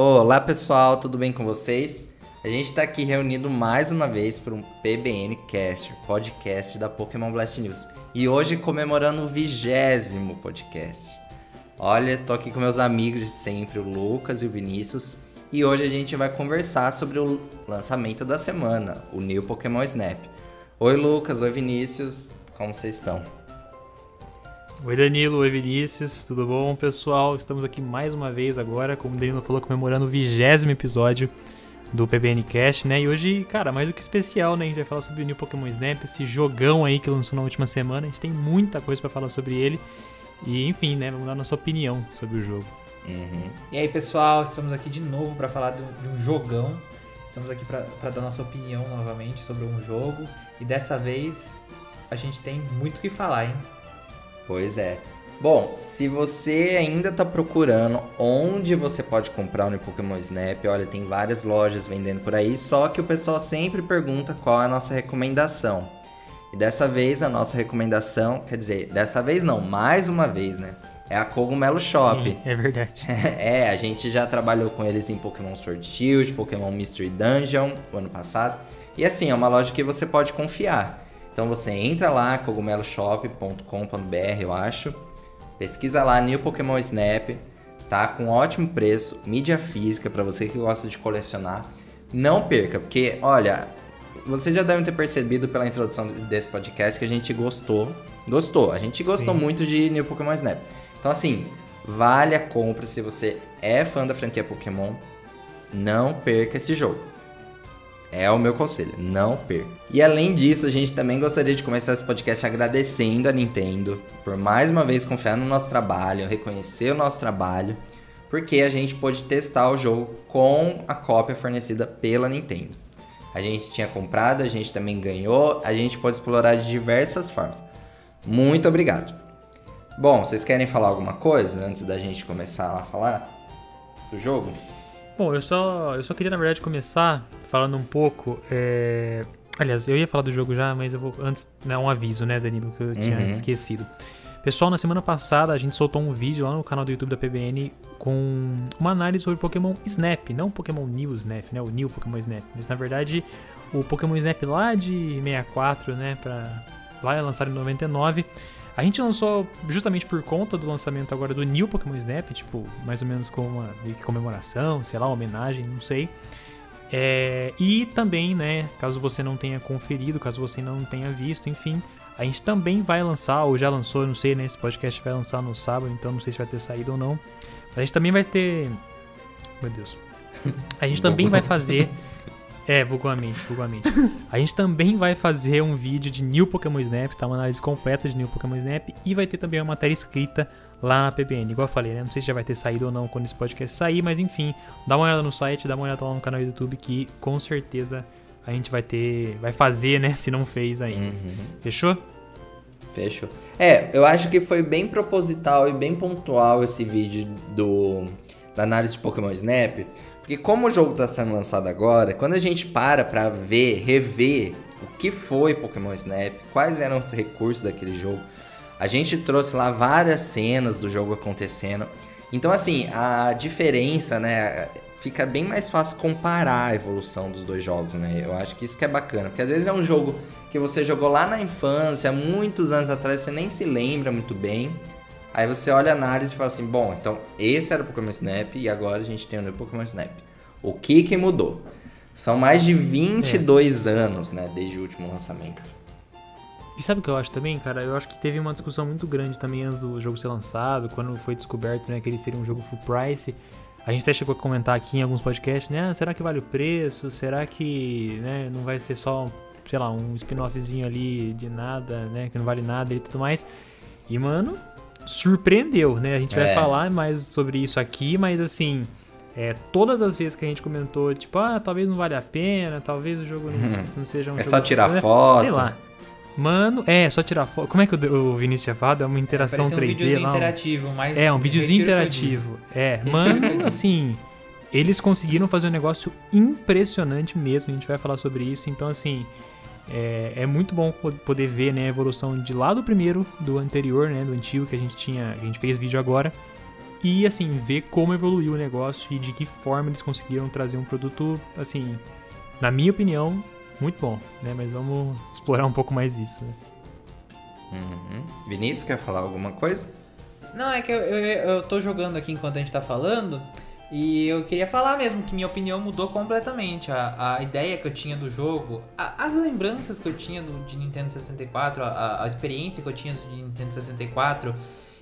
Olá pessoal, tudo bem com vocês? A gente está aqui reunido mais uma vez para um PBN Cast, podcast da Pokémon Blast News. E hoje comemorando o vigésimo podcast. Olha, tô aqui com meus amigos de sempre, o Lucas e o Vinícius. E hoje a gente vai conversar sobre o lançamento da semana, o New Pokémon Snap. Oi Lucas, oi Vinícius, como vocês estão? Oi Danilo, oi Vinícius, tudo bom pessoal? Estamos aqui mais uma vez agora, como o Danilo falou, comemorando o vigésimo episódio do PBN Cast, né? E hoje, cara, mais do que especial, né? A gente vai falar sobre o New Pokémon Snap, esse jogão aí que lançou na última semana. A gente tem muita coisa para falar sobre ele. E enfim, né? Vamos dar nossa opinião sobre o jogo. Uhum. E aí, pessoal, estamos aqui de novo para falar de um jogão. Estamos aqui para dar nossa opinião novamente sobre um jogo. E dessa vez a gente tem muito o que falar, hein? Pois é. Bom, se você ainda está procurando onde você pode comprar no Pokémon Snap, olha, tem várias lojas vendendo por aí, só que o pessoal sempre pergunta qual é a nossa recomendação. E dessa vez a nossa recomendação, quer dizer, dessa vez não, mais uma vez, né? É a Cogumelo Shop. Sim, é verdade. é, a gente já trabalhou com eles em Pokémon Sword Shield, Pokémon Mystery Dungeon, o ano passado. E assim, é uma loja que você pode confiar. Então você entra lá, cogumeloshop.com.br, eu acho. Pesquisa lá New Pokémon Snap, tá com ótimo preço, mídia física para você que gosta de colecionar. Não perca, porque olha, vocês já devem ter percebido pela introdução desse podcast que a gente gostou. Gostou, a gente gostou Sim. muito de New Pokémon Snap. Então assim, vale a compra se você é fã da franquia Pokémon. Não perca esse jogo. É o meu conselho, não perca. E além disso, a gente também gostaria de começar esse podcast agradecendo a Nintendo por mais uma vez confiar no nosso trabalho, reconhecer o nosso trabalho, porque a gente pôde testar o jogo com a cópia fornecida pela Nintendo. A gente tinha comprado, a gente também ganhou, a gente pode explorar de diversas formas. Muito obrigado. Bom, vocês querem falar alguma coisa antes da gente começar a falar do jogo? Bom, eu só, eu só queria, na verdade, começar falando um pouco. É... Aliás, eu ia falar do jogo já, mas eu vou. Antes, né, um aviso, né, Danilo, que eu tinha uhum. esquecido. Pessoal, na semana passada a gente soltou um vídeo lá no canal do YouTube da PBN com uma análise sobre Pokémon Snap, não Pokémon New Snap, né? O New Pokémon Snap, mas na verdade o Pokémon Snap lá de 64, né, para lá é lançado em 99. A gente lançou justamente por conta do lançamento agora do New Pokémon Snap, tipo, mais ou menos como uma comemoração, sei lá, uma homenagem, não sei. É, e também, né, caso você não tenha conferido, caso você não tenha visto, enfim, a gente também vai lançar, ou já lançou, não sei, né, esse podcast vai lançar no sábado, então não sei se vai ter saído ou não. Mas a gente também vai ter. Meu Deus. A gente também vai fazer é, bugou a mente, bugou a mente. a gente também vai fazer um vídeo de New Pokémon Snap, tá? Uma análise completa de New Pokémon Snap. E vai ter também uma matéria escrita lá na PBN. Igual eu falei, né? Não sei se já vai ter saído ou não quando esse podcast sair, mas enfim, dá uma olhada no site, dá uma olhada lá no canal do YouTube que com certeza a gente vai ter. Vai fazer, né? Se não fez ainda. Uhum. Fechou? Fechou. É, eu acho que foi bem proposital e bem pontual esse vídeo do da análise de Pokémon Snap porque como o jogo está sendo lançado agora, quando a gente para para ver, rever o que foi Pokémon Snap, quais eram os recursos daquele jogo, a gente trouxe lá várias cenas do jogo acontecendo. Então assim, a diferença, né, fica bem mais fácil comparar a evolução dos dois jogos, né? Eu acho que isso que é bacana, porque às vezes é um jogo que você jogou lá na infância, muitos anos atrás, você nem se lembra muito bem. Aí você olha a análise e fala assim, bom, então esse era o Pokémon Snap e agora a gente tem o novo Pokémon Snap. O que que mudou? São mais de 22 é. anos, né, desde o último lançamento. E sabe o que eu acho também, cara? Eu acho que teve uma discussão muito grande também antes do jogo ser lançado, quando foi descoberto, né, que ele seria um jogo full price. A gente até chegou a comentar aqui em alguns podcasts, né? Ah, será que vale o preço? Será que, né, não vai ser só, sei lá, um spin-offzinho ali de nada, né, que não vale nada e tudo mais. E, mano, surpreendeu, né? A gente é. vai falar mais sobre isso aqui, mas assim, é, todas as vezes que a gente comentou, tipo, ah, talvez não vale a pena, talvez o jogo não, não seja um É jogo só tirar né? foto. Sei lá. Mano, é, só tirar foto. Como é que o, Vinícius tinha falado? É uma interação é, 3D um lá. interativo, mas. É, um videozinho interativo. É, mano, assim. Eles conseguiram fazer um negócio impressionante mesmo. A gente vai falar sobre isso. Então, assim, é, é, muito bom poder ver né, a evolução de lá do primeiro, do anterior, né, do antigo que a gente tinha, a gente fez vídeo agora, e assim, ver como evoluiu o negócio e de que forma eles conseguiram trazer um produto, assim, na minha opinião, muito bom, né? Mas vamos explorar um pouco mais isso. Né? Uhum. Vinícius, quer falar alguma coisa? Não, é que eu, eu, eu tô jogando aqui enquanto a gente tá falando. E eu queria falar mesmo que minha opinião mudou completamente. A, a ideia que eu tinha do jogo, a, as lembranças que eu tinha do, de Nintendo 64, a, a experiência que eu tinha de Nintendo 64,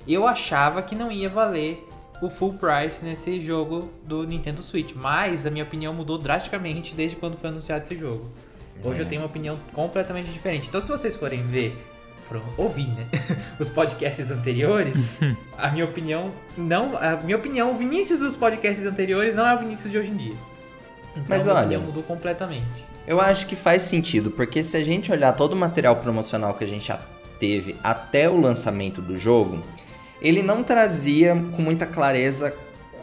eu achava que não ia valer o full price nesse jogo do Nintendo Switch. Mas a minha opinião mudou drasticamente desde quando foi anunciado esse jogo. Hoje é. eu tenho uma opinião completamente diferente. Então, se vocês forem ver foram ouvir, né? Os podcasts anteriores, a minha opinião não, a minha opinião, o Vinícius dos podcasts anteriores não é o Vinícius de hoje em dia. Então, Mas a olha, opinião mudou completamente. Eu acho que faz sentido, porque se a gente olhar todo o material promocional que a gente já teve até o lançamento do jogo, ele não trazia com muita clareza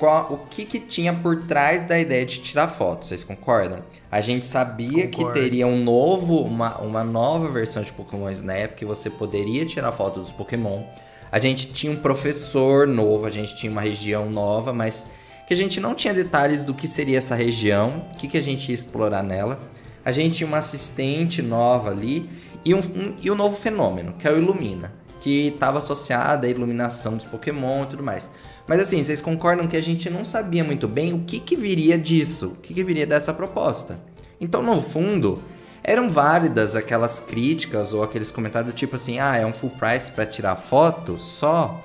qual, o que, que tinha por trás da ideia de tirar foto. Vocês concordam? A gente sabia Concordo. que teria um novo, uma, uma nova versão de Pokémon Snap que você poderia tirar foto dos Pokémon. A gente tinha um professor novo, a gente tinha uma região nova, mas que a gente não tinha detalhes do que seria essa região, o que, que a gente ia explorar nela. A gente tinha uma assistente nova ali e um, um, e um novo fenômeno, que é o Illumina, que estava associado à iluminação dos Pokémon e tudo mais. Mas assim, vocês concordam que a gente não sabia muito bem o que, que viria disso, o que, que viria dessa proposta. Então, no fundo, eram válidas aquelas críticas ou aqueles comentários do tipo assim, ah, é um full price para tirar foto só?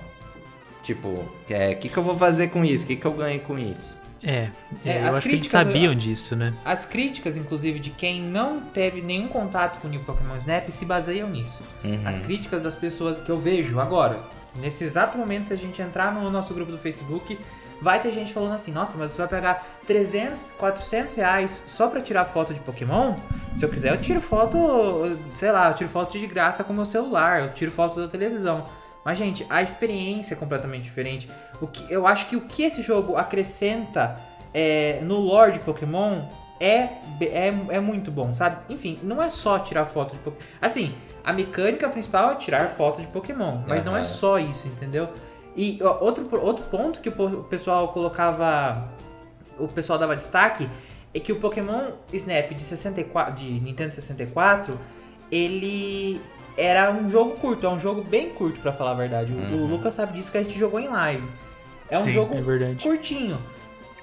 Tipo, o é, que, que eu vou fazer com isso? O que, que eu ganho com isso? É, é eu acho que eles sabiam disso, né? As críticas, inclusive, de quem não teve nenhum contato com o New Pokémon Snap se baseiam nisso. Uhum. As críticas das pessoas que eu vejo agora, Nesse exato momento, se a gente entrar no nosso grupo do Facebook, vai ter gente falando assim: nossa, mas você vai pegar 300, 400 reais só pra tirar foto de Pokémon? Se eu quiser, eu tiro foto, sei lá, eu tiro foto de graça com meu celular, eu tiro foto da televisão. Mas, gente, a experiência é completamente diferente. O que, eu acho que o que esse jogo acrescenta é, no lore de Pokémon é, é, é muito bom, sabe? Enfim, não é só tirar foto de Pokémon. Assim, a mecânica principal é tirar foto de Pokémon, mas uhum. não é só isso, entendeu? E ó, outro, outro ponto que o pessoal colocava. O pessoal dava destaque é que o Pokémon Snap de 64. de Nintendo 64, ele era um jogo curto, é um jogo bem curto para falar a verdade. Uhum. O Lucas sabe disso que a gente jogou em live. É um Sim, jogo é curtinho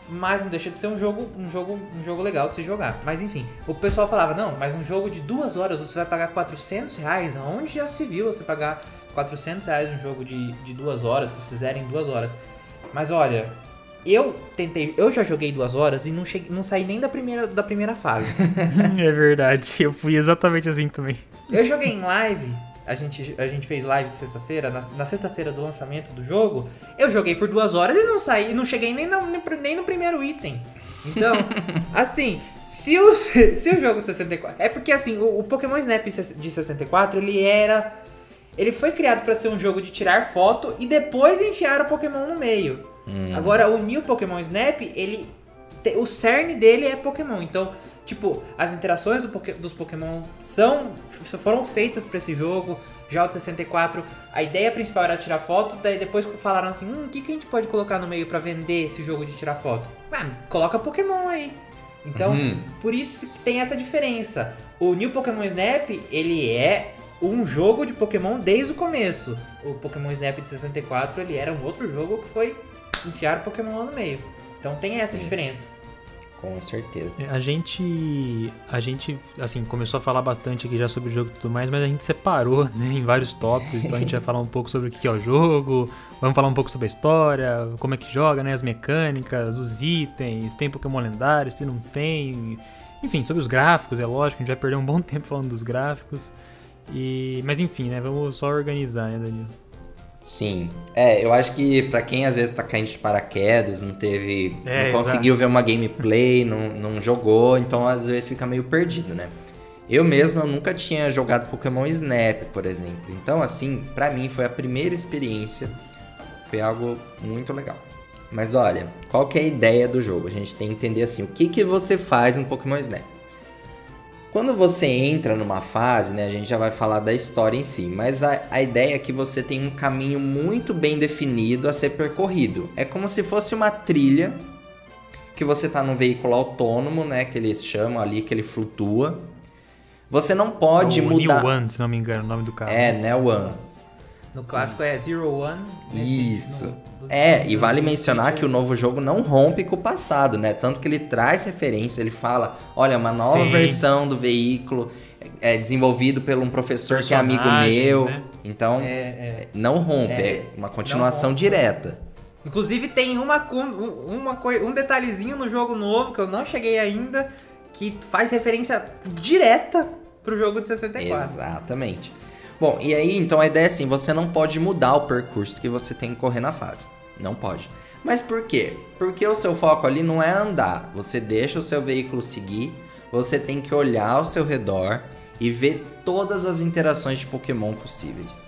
mas não deixa de ser um jogo, um jogo, um jogo legal de se jogar. Mas enfim, o pessoal falava, não, mas um jogo de duas horas você vai pagar 400 reais? Aonde já se viu você pagar 400 reais um jogo de, de duas horas, que vocês zerem duas horas? Mas olha, eu tentei, eu já joguei duas horas e não, cheguei, não saí nem da primeira, da primeira fase. é verdade, eu fui exatamente assim também. Eu joguei em live a gente, a gente fez live sexta-feira, na, na sexta-feira do lançamento do jogo, eu joguei por duas horas e não saí, não cheguei nem no, nem no primeiro item. Então, assim, se o, se o jogo de 64. É porque assim, o, o Pokémon Snap de 64, ele era. Ele foi criado para ser um jogo de tirar foto e depois enfiar o Pokémon no meio. Hum. Agora, o New Pokémon Snap, ele. O cerne dele é Pokémon. Então, Tipo, as interações do, dos Pokémon são foram feitas para esse jogo. Já o de 64, a ideia principal era tirar foto, daí depois falaram assim, hum, o que, que a gente pode colocar no meio para vender esse jogo de tirar foto? Ah, coloca Pokémon aí. Então, uhum. por isso tem essa diferença. O New Pokémon Snap, ele é um jogo de Pokémon desde o começo. O Pokémon Snap de 64, ele era um outro jogo que foi enfiar Pokémon lá no meio. Então tem essa Sim. diferença com certeza. É, a gente, a gente, assim, começou a falar bastante aqui já sobre o jogo e tudo mais, mas a gente separou, né, em vários tópicos. Então a gente vai falar um pouco sobre o que é o jogo, vamos falar um pouco sobre a história, como é que joga, né, as mecânicas, os itens, tem Pokémon lendários, se não tem, enfim, sobre os gráficos, é lógico, a gente vai perder um bom tempo falando dos gráficos. E, mas enfim, né, vamos só organizar, né, Danilo? Sim. É, eu acho que para quem às vezes tá caindo de paraquedas, não teve. É, não conseguiu ver uma gameplay, não, não jogou, então às vezes fica meio perdido, né? Eu mesmo eu nunca tinha jogado Pokémon Snap, por exemplo. Então, assim, para mim foi a primeira experiência. Foi algo muito legal. Mas olha, qual que é a ideia do jogo? A gente tem que entender assim, o que, que você faz no Pokémon Snap? Quando você entra numa fase, né, a gente já vai falar da história em si, mas a, a ideia é que você tem um caminho muito bem definido a ser percorrido. É como se fosse uma trilha que você tá num veículo autônomo, né, que eles chamam ali, que ele flutua. Você não pode É o mudar. New One, se não me engano, o nome do carro. É, né, One. No clássico é Zero One. nesse- Isso. no- É, e vale mencionar Street que o novo jogo não rompe com o passado, né? Tanto que ele traz referência, ele fala, olha, uma nova Sim. versão do veículo é desenvolvido por um professor que é amigo meu. né? Então, É, é. não rompe, é, É, uma continuação direta. Inclusive tem uma, uma um detalhezinho no jogo novo que eu não cheguei ainda que faz referência direta pro jogo de 64. Exatamente. Bom, e aí, então a ideia é assim, você não pode mudar o percurso que você tem que correr na fase. Não pode. Mas por quê? Porque o seu foco ali não é andar. Você deixa o seu veículo seguir, você tem que olhar ao seu redor e ver todas as interações de Pokémon possíveis.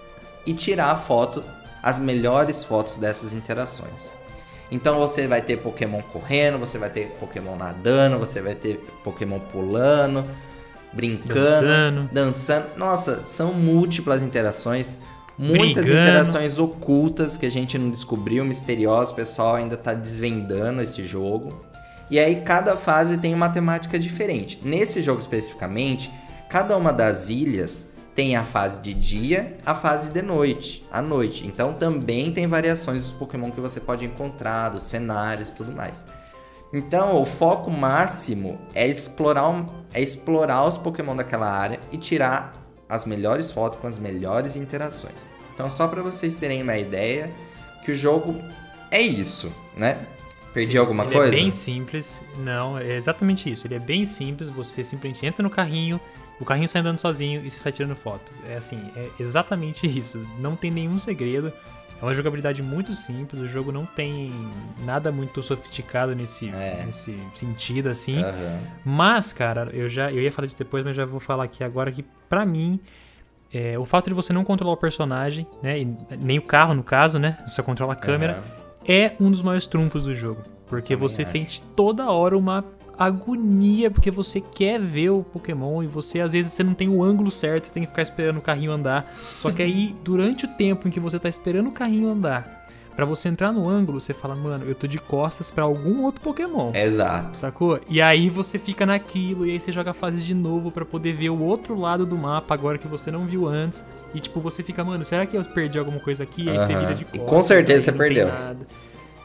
E tirar a foto, as melhores fotos dessas interações. Então você vai ter Pokémon correndo, você vai ter Pokémon nadando, você vai ter Pokémon pulando, brincando, Dançando. dançando. Nossa, são múltiplas interações, muitas Brigando. interações ocultas que a gente não descobriu, misteriosas, o pessoal ainda tá desvendando esse jogo. E aí cada fase tem uma temática diferente. Nesse jogo especificamente, cada uma das ilhas tem a fase de dia, a fase de noite, à noite. Então também tem variações dos Pokémon que você pode encontrar, dos cenários e tudo mais. Então, o foco máximo é explorar, é explorar os Pokémon daquela área e tirar as melhores fotos com as melhores interações. Então, só para vocês terem uma ideia que o jogo é isso, né? Perdi alguma ele coisa? é bem simples. Não, é exatamente isso. Ele é bem simples. Você simplesmente entra no carrinho, o carrinho sai andando sozinho e você sai tirando foto. É assim, é exatamente isso. Não tem nenhum segredo. É uma jogabilidade muito simples. O jogo não tem nada muito sofisticado nesse, É. nesse sentido, assim. Aham. Mas, cara, eu já eu ia falar disso depois, mas já vou falar aqui agora que, pra mim, é, o fato de você não controlar o personagem, né? e nem o carro, no caso, né? Você controla a câmera Aham. é um dos maiores trunfos do jogo. Porque Também você acho. sente toda hora uma agonia, porque você quer ver o Pokémon e você, às vezes, você não tem o ângulo certo, você tem que ficar esperando o carrinho andar. Só que aí, durante o tempo em que você tá esperando o carrinho andar, pra você entrar no ângulo, você fala, mano, eu tô de costas pra algum outro Pokémon. Exato. Sacou? E aí você fica naquilo, e aí você joga fases de novo pra poder ver o outro lado do mapa agora que você não viu antes. E tipo, você fica, mano, será que eu perdi alguma coisa aqui? E aí você vira de E costas. com certeza você perdeu. nada.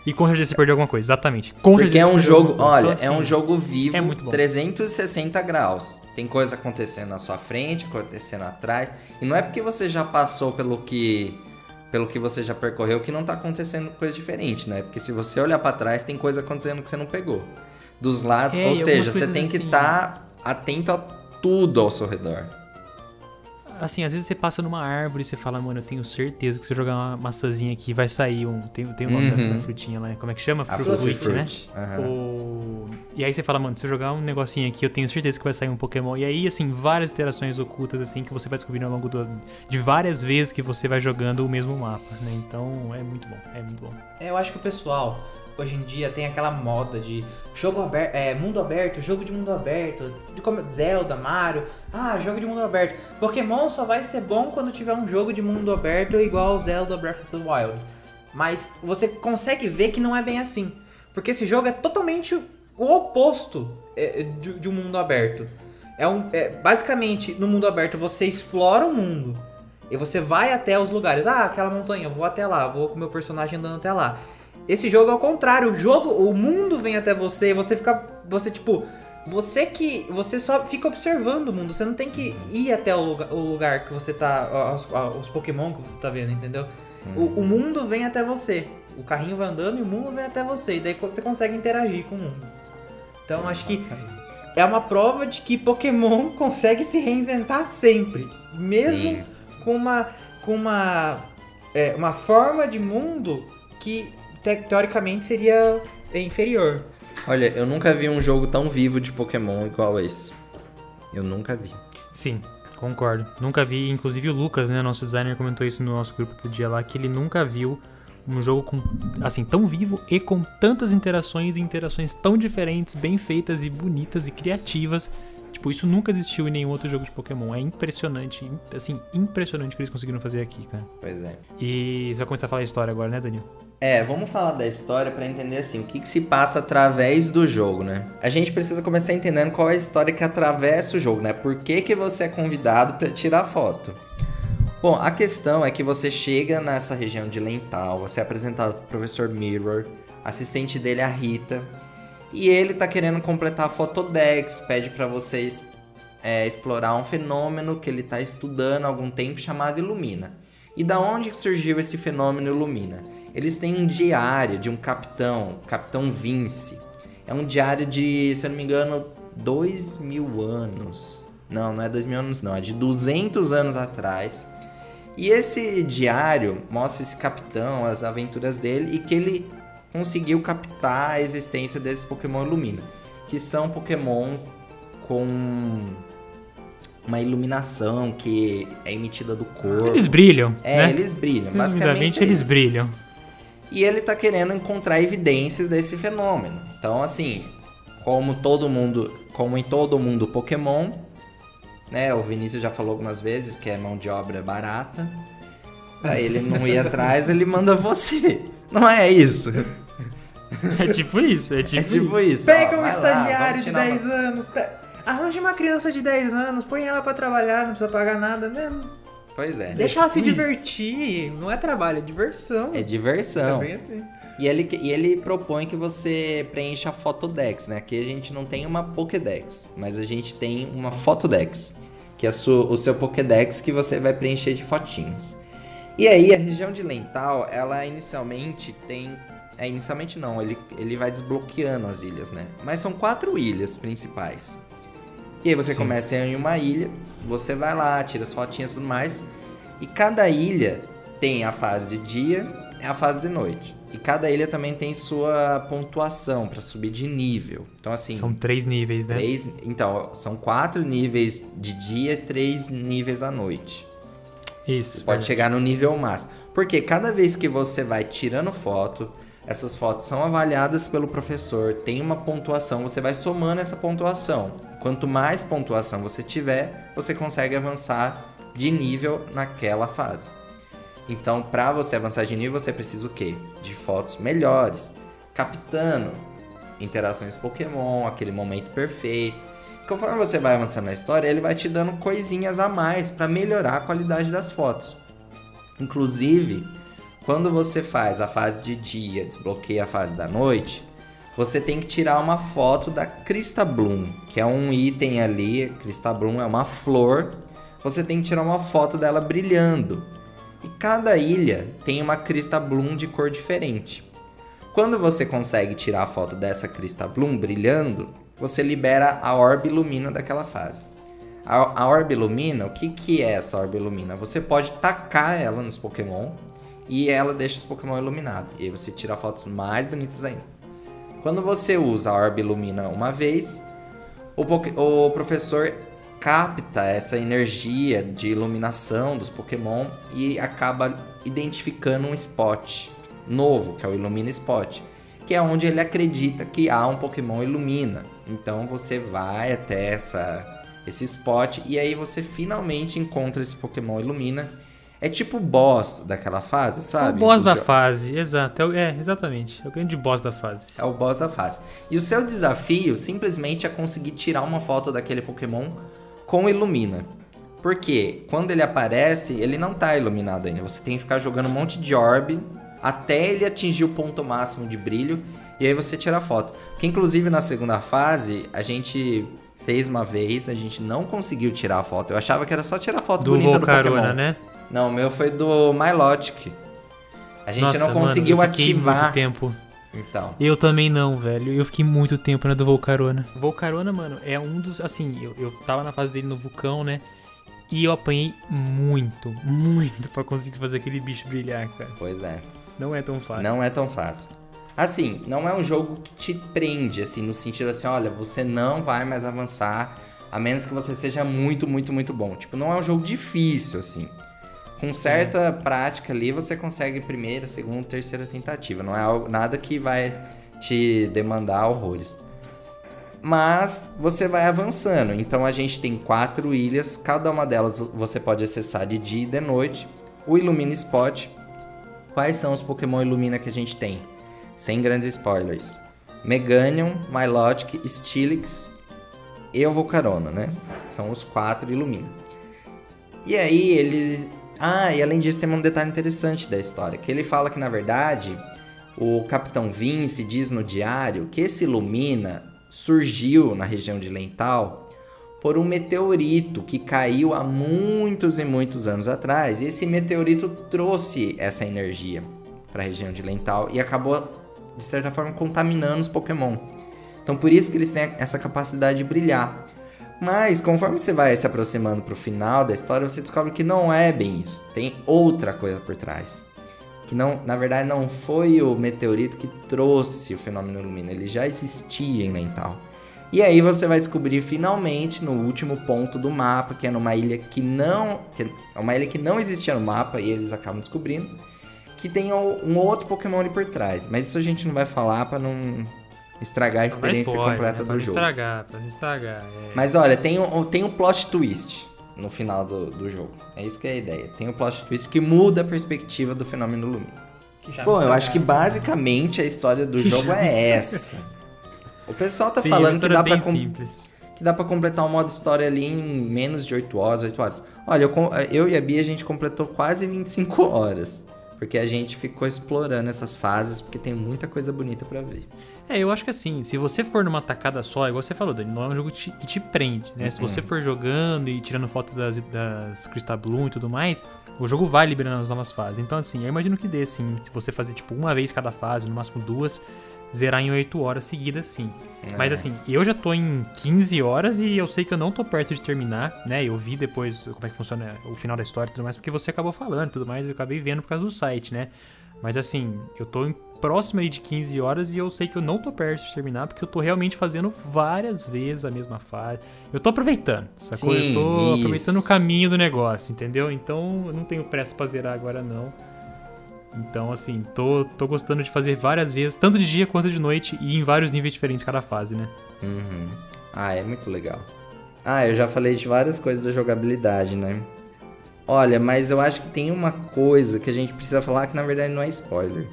E com certeza você perdeu alguma coisa, exatamente. Com Porque é um você perdeu jogo, olha, Então, é um assim, jogo vivo, é muito bom. 360 graus. Tem coisa acontecendo na sua frente, acontecendo atrás. E não é porque você já passou pelo que pelo que você já percorreu que não tá acontecendo coisa diferente, né? Porque se você olhar pra trás, tem coisa acontecendo que você não pegou. Dos lados, É, ou seja, você tem que assim- estar atento a tudo ao seu redor. Assim, às vezes você passa numa árvore e você fala, mano, eu tenho certeza que se eu jogar uma maçãzinha aqui vai sair um. Tem, tem da- Uhum. da, frutinha lá, como é que chama? A Fruit, né? Fruit. Aham. O... E aí você fala, mano, se eu jogar um negocinho aqui, eu tenho certeza que vai sair um Pokémon. E aí, assim, várias interações ocultas, assim, que você vai descobrindo ao longo do... de várias vezes que você vai jogando o mesmo mapa, né? Então, é muito bom, é muito bom. É, eu acho que o pessoal hoje em dia tem aquela moda de jogo aberto, é, mundo aberto, jogo de mundo aberto, como Zelda, Mario, ah, jogo de mundo aberto. Pokémon só vai ser bom quando tiver um jogo de mundo aberto igual Zelda Breath of the Wild. Mas você consegue ver que não é bem assim, porque esse jogo é totalmente o oposto é, de, de um mundo aberto. É um, é, basicamente, no mundo aberto você explora o mundo. E você vai até os lugares. Ah, aquela montanha, vou até lá, vou com meu personagem andando até lá. Esse jogo é o contrário, o jogo, o mundo vem até você e você fica, você tipo, você que, você só fica observando o mundo, você não tem que ir até o lugar, o lugar que você tá, os, os Pokémon que você tá vendo, entendeu? O, o mundo vem até você, o carrinho vai andando e o mundo vem até você, e daí você consegue interagir com o mundo. Então acho que é uma prova de que Pokémon consegue se reinventar sempre, mesmo Sim. com uma com uma é, uma forma de mundo que te- teoricamente seria inferior. Olha, eu nunca vi um jogo tão vivo de Pokémon igual esse. Eu nunca vi. Sim, concordo. Nunca vi, inclusive o Lucas, né, nosso designer, comentou isso no nosso grupo do dia lá, que ele nunca viu um jogo com, assim, tão vivo e com tantas interações e interações tão diferentes, bem feitas e bonitas e criativas. Tipo, tipo, isso nunca existiu em nenhum outro jogo de Pokémon. É impressionante, assim, impressionante o que eles conseguiram fazer aqui, cara. Pois é. E você vai começar a falar a história agora, né, Danilo? É, vamos falar da história para entender assim, o que, que se passa através do jogo, né? A gente precisa começar entendendo qual é a história que atravessa o jogo, né? Por que, que você é convidado para tirar foto? Bom, a questão é que você chega nessa região de Lental, você é apresentado pro professor Mirror, assistente dele é a Rita, e ele tá querendo completar a Fotodex, pede para vocês é, explorar um fenômeno que ele tá estudando há algum tempo chamado Ilumina. E da onde surgiu esse fenômeno Ilumina? Eles têm um diário de um capitão, Capitão Vince. É um diário de, se eu não me engano, dois mil anos. Não, não é dois mil anos não, é de 200 anos atrás. E esse diário mostra esse capitão, as aventuras dele e que ele conseguiu captar a existência desses Pokémon Illumina, que são Pokémon com uma iluminação que é emitida do corpo. Eles brilham. É, né? eles brilham. Basicamente eles isso. brilham. E ele tá querendo encontrar evidências desse fenômeno. Então, assim, como todo mundo, como em todo mundo Pokémon, né? O Vinícius já falou algumas vezes que é mão de obra barata. Pra ele não ir atrás, ele manda você. Não é isso? É tipo isso, é tipo, É tipo isso. isso. Pega ó, um lá, estagiário vamos de tirar 10 uma- anos. pe- Arranje uma criança de 10 anos, põe ela pra trabalhar, não precisa pagar nada mesmo. Pois é. Deixa ela se isso. divertir. Não é trabalho, é diversão. É diversão. Assim. E ele, e ele propõe que você preencha a Fotodex, né? Aqui a gente não tem uma Pokédex, mas a gente tem uma Fotodex, que é o seu Pokédex que você vai preencher de fotinhos. E aí, a região de Lental, ela inicialmente tem... É, inicialmente não, ele, ele vai desbloqueando as ilhas, né? Mas são quatro ilhas principais. E aí você Sim. começa em uma ilha, você vai lá, tira as fotinhas e tudo mais. E cada ilha tem a fase de dia e a fase de noite. E cada ilha também tem sua pontuação para subir de nível. Então, assim, São três níveis, né? três. Então, são quatro níveis de dia e três níveis à noite. Isso. Pode é. chegar no nível máximo. Porque cada vez que você vai tirando foto, essas fotos são avaliadas pelo professor, tem uma pontuação, você vai somando essa pontuação. Quanto mais pontuação você tiver, você consegue avançar de nível naquela fase. Então, para você avançar de nível, você precisa o quê? De fotos melhores, captando interações Pokémon, aquele momento perfeito. Conforme você vai avançando na história, ele vai te dando coisinhas a mais para melhorar a qualidade das fotos. Inclusive, quando você faz a fase de dia, desbloqueia a fase da noite, você tem que tirar uma foto da Crista Bloom, que é um item ali, Crista Bloom é uma flor. Você tem que tirar uma foto dela brilhando. E cada ilha tem uma Crista Bloom de cor diferente. Quando você consegue tirar a foto dessa Crista Bloom brilhando, você libera a Orb Lumina daquela fase. A, a Orb Lumina, o que, que é essa Orb Lumina? Você pode tacar ela nos Pokémon e ela deixa os Pokémon iluminados. E aí você tira fotos mais bonitas ainda. Quando você usa a Orb Lumina uma vez, o, o professor capta essa energia de iluminação dos Pokémon e acaba identificando um spot novo, que é o Illumina Spot, que é onde ele acredita que há um Pokémon Illumina. Então você vai até essa, esse spot e aí você finalmente encontra esse Pokémon Illumina. É tipo o boss daquela fase, É o sabe? boss da fase, exato. É, é, exatamente. É o grande boss da fase. É o boss da fase. E o seu desafio simplesmente é conseguir tirar uma foto daquele Pokémon com Illumina. Porque quando ele aparece, ele não tá iluminado ainda. Você tem que ficar jogando um monte de orb até ele atingir o ponto máximo de brilho. E aí você tira a foto. Que inclusive na segunda fase, a gente fez uma vez, a gente não conseguiu tirar a foto. Eu achava que era só tirar a foto Do bonita do Volcarona, Pokémon. né? Não, o meu foi do Milotic. A gente Nossa, não mano, conseguiu eu fiquei ativar. muito tempo. Então. Eu também não, velho. Eu fiquei muito tempo na do Volcarona. Volcarona, mano, é um dos. Assim, eu, eu tava na fase dele no vulcão, né? E eu apanhei muito, muito pra conseguir fazer aquele bicho brilhar, cara. Pois é. Não é tão fácil. Não é tão fácil. Assim, não é um jogo que te prende, assim, no sentido assim, olha, você não vai mais avançar, a menos que você seja muito, muito, muito bom. Tipo, não é um jogo difícil, assim. Com certa prática ali, você consegue primeira, segunda, terceira tentativa. Não é algo, nada que vai te demandar horrores. Mas você vai avançando. Então a gente tem quatro ilhas, cada uma delas você pode acessar de dia e de noite. O Illumina Spot. Quais são os Pokémon Illumina que a gente tem? Sem grandes spoilers. Meganium, Milotic, Steelix e o Volcarona, né? São os quatro Illumina. E aí eles... Ah, e além disso tem um detalhe interessante da história, que ele fala que na verdade o Capitão Vince diz no diário que esse Illumina surgiu na região de Lental por um meteorito que caiu há muitos e muitos anos atrás. E esse meteorito trouxe essa energia para a região de Lental e acabou, de certa forma, contaminando os Pokémon. Então, por isso que eles têm essa capacidade de brilhar. Mas, conforme você vai se aproximando para o final da história, você descobre que não é bem isso. Tem outra coisa por trás. Que não, na verdade, não foi o meteorito que trouxe o fenômeno Lumina. Ele já existia em Lental. E aí você vai descobrir finalmente no último ponto do mapa, que é numa ilha que não. Que é uma ilha que não existia no mapa, e eles acabam descobrindo. Que tem um outro Pokémon ali por trás. Mas isso a gente não vai falar para não estragar a experiência spoiler, completa né? do jogo. Estragar, pra não estragar. É... Mas olha, tem um, tem um plot twist no final do, do jogo. É isso que é a ideia. Tem um plot twist que muda a perspectiva do fenômeno Lumina. Bom, eu acho que basicamente a história do jogo é essa. O pessoal tá Sim, falando que dá, pra que dá pra completar o modo história ali em menos de 8 horas, 8 horas. Olha, eu, eu e a Bia, a gente completou quase 25 horas. Porque a gente ficou explorando essas fases, porque tem muita coisa bonita para ver. É, eu acho que assim, se você for numa tacada só, igual você falou, Dani, não é um jogo que te, que te prende, né? Se você uhum. for jogando e tirando foto das, das Crystal Bloom e tudo mais, o jogo vai liberando as novas fases. Então, assim, eu imagino que dê, assim, se você fazer, tipo, uma vez cada fase, no máximo duas, zerar em 8 horas seguidas, sim. É. Mas assim, eu já tô em 15 horas e eu sei que eu não tô perto de terminar, né? Eu vi depois como é que funciona o final da história e tudo mais, porque você acabou falando e tudo mais, eu acabei vendo por causa do site, né? Mas assim, eu tô em próximo aí de 15 horas e eu sei que eu não tô perto de terminar, porque eu tô realmente fazendo várias vezes a mesma fase. Eu tô aproveitando, sacou? Sim, eu tô isso. aproveitando o caminho do negócio, entendeu? Então eu não tenho pressa pra zerar agora não. Então, assim, tô, tô gostando de fazer várias vezes, tanto de dia quanto de noite, e em vários níveis diferentes cada fase, né? Uhum. Ah, é muito legal. Ah, eu já falei de várias coisas da jogabilidade, né? Olha, mas eu acho que tem uma coisa que a gente precisa falar que na verdade não é spoiler.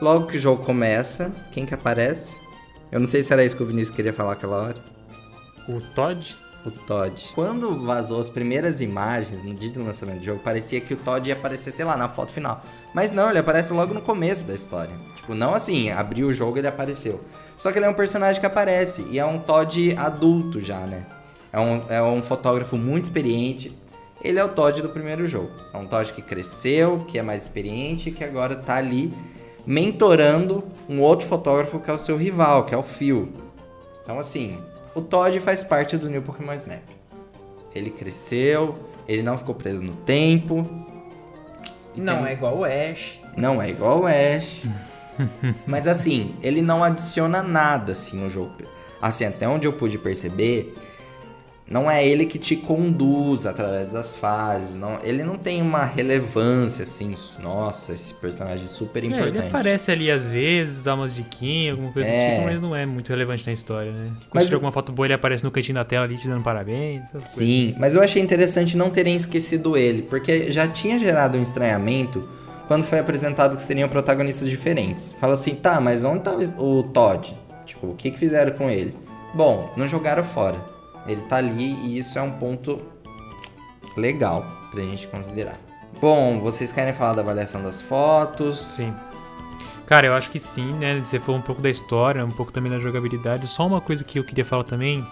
Logo que o jogo começa, quem que aparece? Eu não sei se era isso que o Vinícius queria falar aquela hora. O Todd? O Todd. Quando vazou as primeiras imagens no dia do lançamento do jogo, parecia que o Todd ia aparecer, sei lá, na foto final. Mas não, ele aparece logo no começo da história. Tipo, não assim, abriu o jogo e ele apareceu. Só que ele é um personagem que aparece e é um Todd adulto já, né? É um, é um fotógrafo muito experiente. Ele é o Todd do primeiro jogo. É um Todd que cresceu, que é mais experiente que agora tá ali mentorando um outro fotógrafo que é o seu rival, que é o Phil. Então, assim, o Todd faz parte do New Pokémon Snap. Ele cresceu, ele não ficou preso no tempo. Não é igual o Ash. Não é igual o Ash. Mas assim, ele não adiciona nada assim no jogo. Assim, até onde eu pude perceber, não é ele que te conduz através das fases. Não, ele não tem uma relevância assim. Nossa, esse personagem é super importante. É, ele aparece ali às vezes, dá umas diquinhas, alguma coisa é. do tipo, mas não é muito relevante na história, né? Quando mas... você alguma foto boa, ele aparece no cantinho da tela ali te dando parabéns. Sim, coisas. mas eu achei interessante não terem esquecido ele, porque já tinha gerado um estranhamento quando foi apresentado que seriam protagonistas diferentes. Fala assim, tá, mas onde tá o Todd? Tipo, o que, que fizeram com ele? Bom, não jogaram fora. Ele tá ali e isso é um ponto legal pra gente considerar. Bom, vocês querem falar da avaliação das fotos? Sim. Cara, eu acho que sim, né? Você falou um pouco da história, um pouco também da jogabilidade. Só uma coisa que eu queria falar também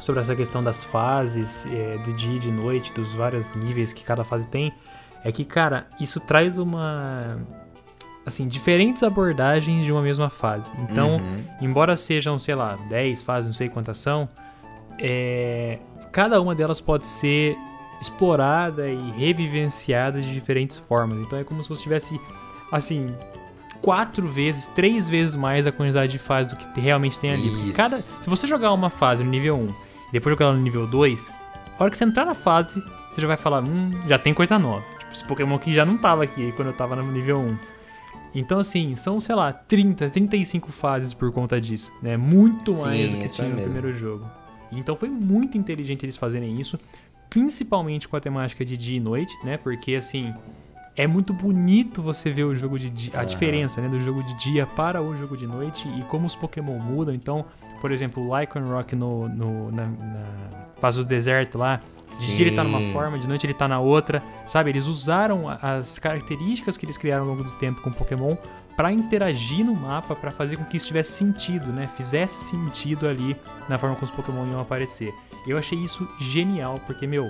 sobre essa questão das fases, é, do dia e de noite, dos vários níveis que cada fase tem, é que, cara, isso traz uma. Assim, diferentes abordagens de uma mesma fase. Então, uhum. embora sejam, sei lá, 10 fases, não sei quantas são, é, cada uma delas pode ser explorada e revivenciada de diferentes formas. Então é como se você tivesse, assim, quatro vezes, três vezes mais a quantidade de fases do que realmente tem ali. Cada, se você jogar uma fase no nível 1 e depois jogar ela no nível 2, a hora que você entrar na fase, você já vai falar, hum, já tem coisa nova. Tipo, esse Pokémon que já não tava aqui quando eu tava no nível 1. Então, assim, são, sei lá, 30, 35 fases por conta disso, né? Muito Sim, mais do que isso é tinha no mesmo. primeiro jogo. Então foi muito inteligente eles fazerem isso, principalmente com a temática de dia e noite, né? Porque, assim, é muito bonito você ver o jogo de dia, a Aham. diferença, né, do jogo de dia para o jogo de noite e como os Pokémon mudam. Então, por exemplo, o Lycanroc no, no, na, na fase do deserto lá, de dia ele tá numa Sim. forma, de noite ele tá na outra, sabe? Eles usaram as características que eles criaram ao longo do tempo com Pokémon pra interagir no mapa, pra fazer com que isso tivesse sentido, né? Fizesse sentido ali na forma como os Pokémon iam aparecer. Eu achei isso genial, porque, meu,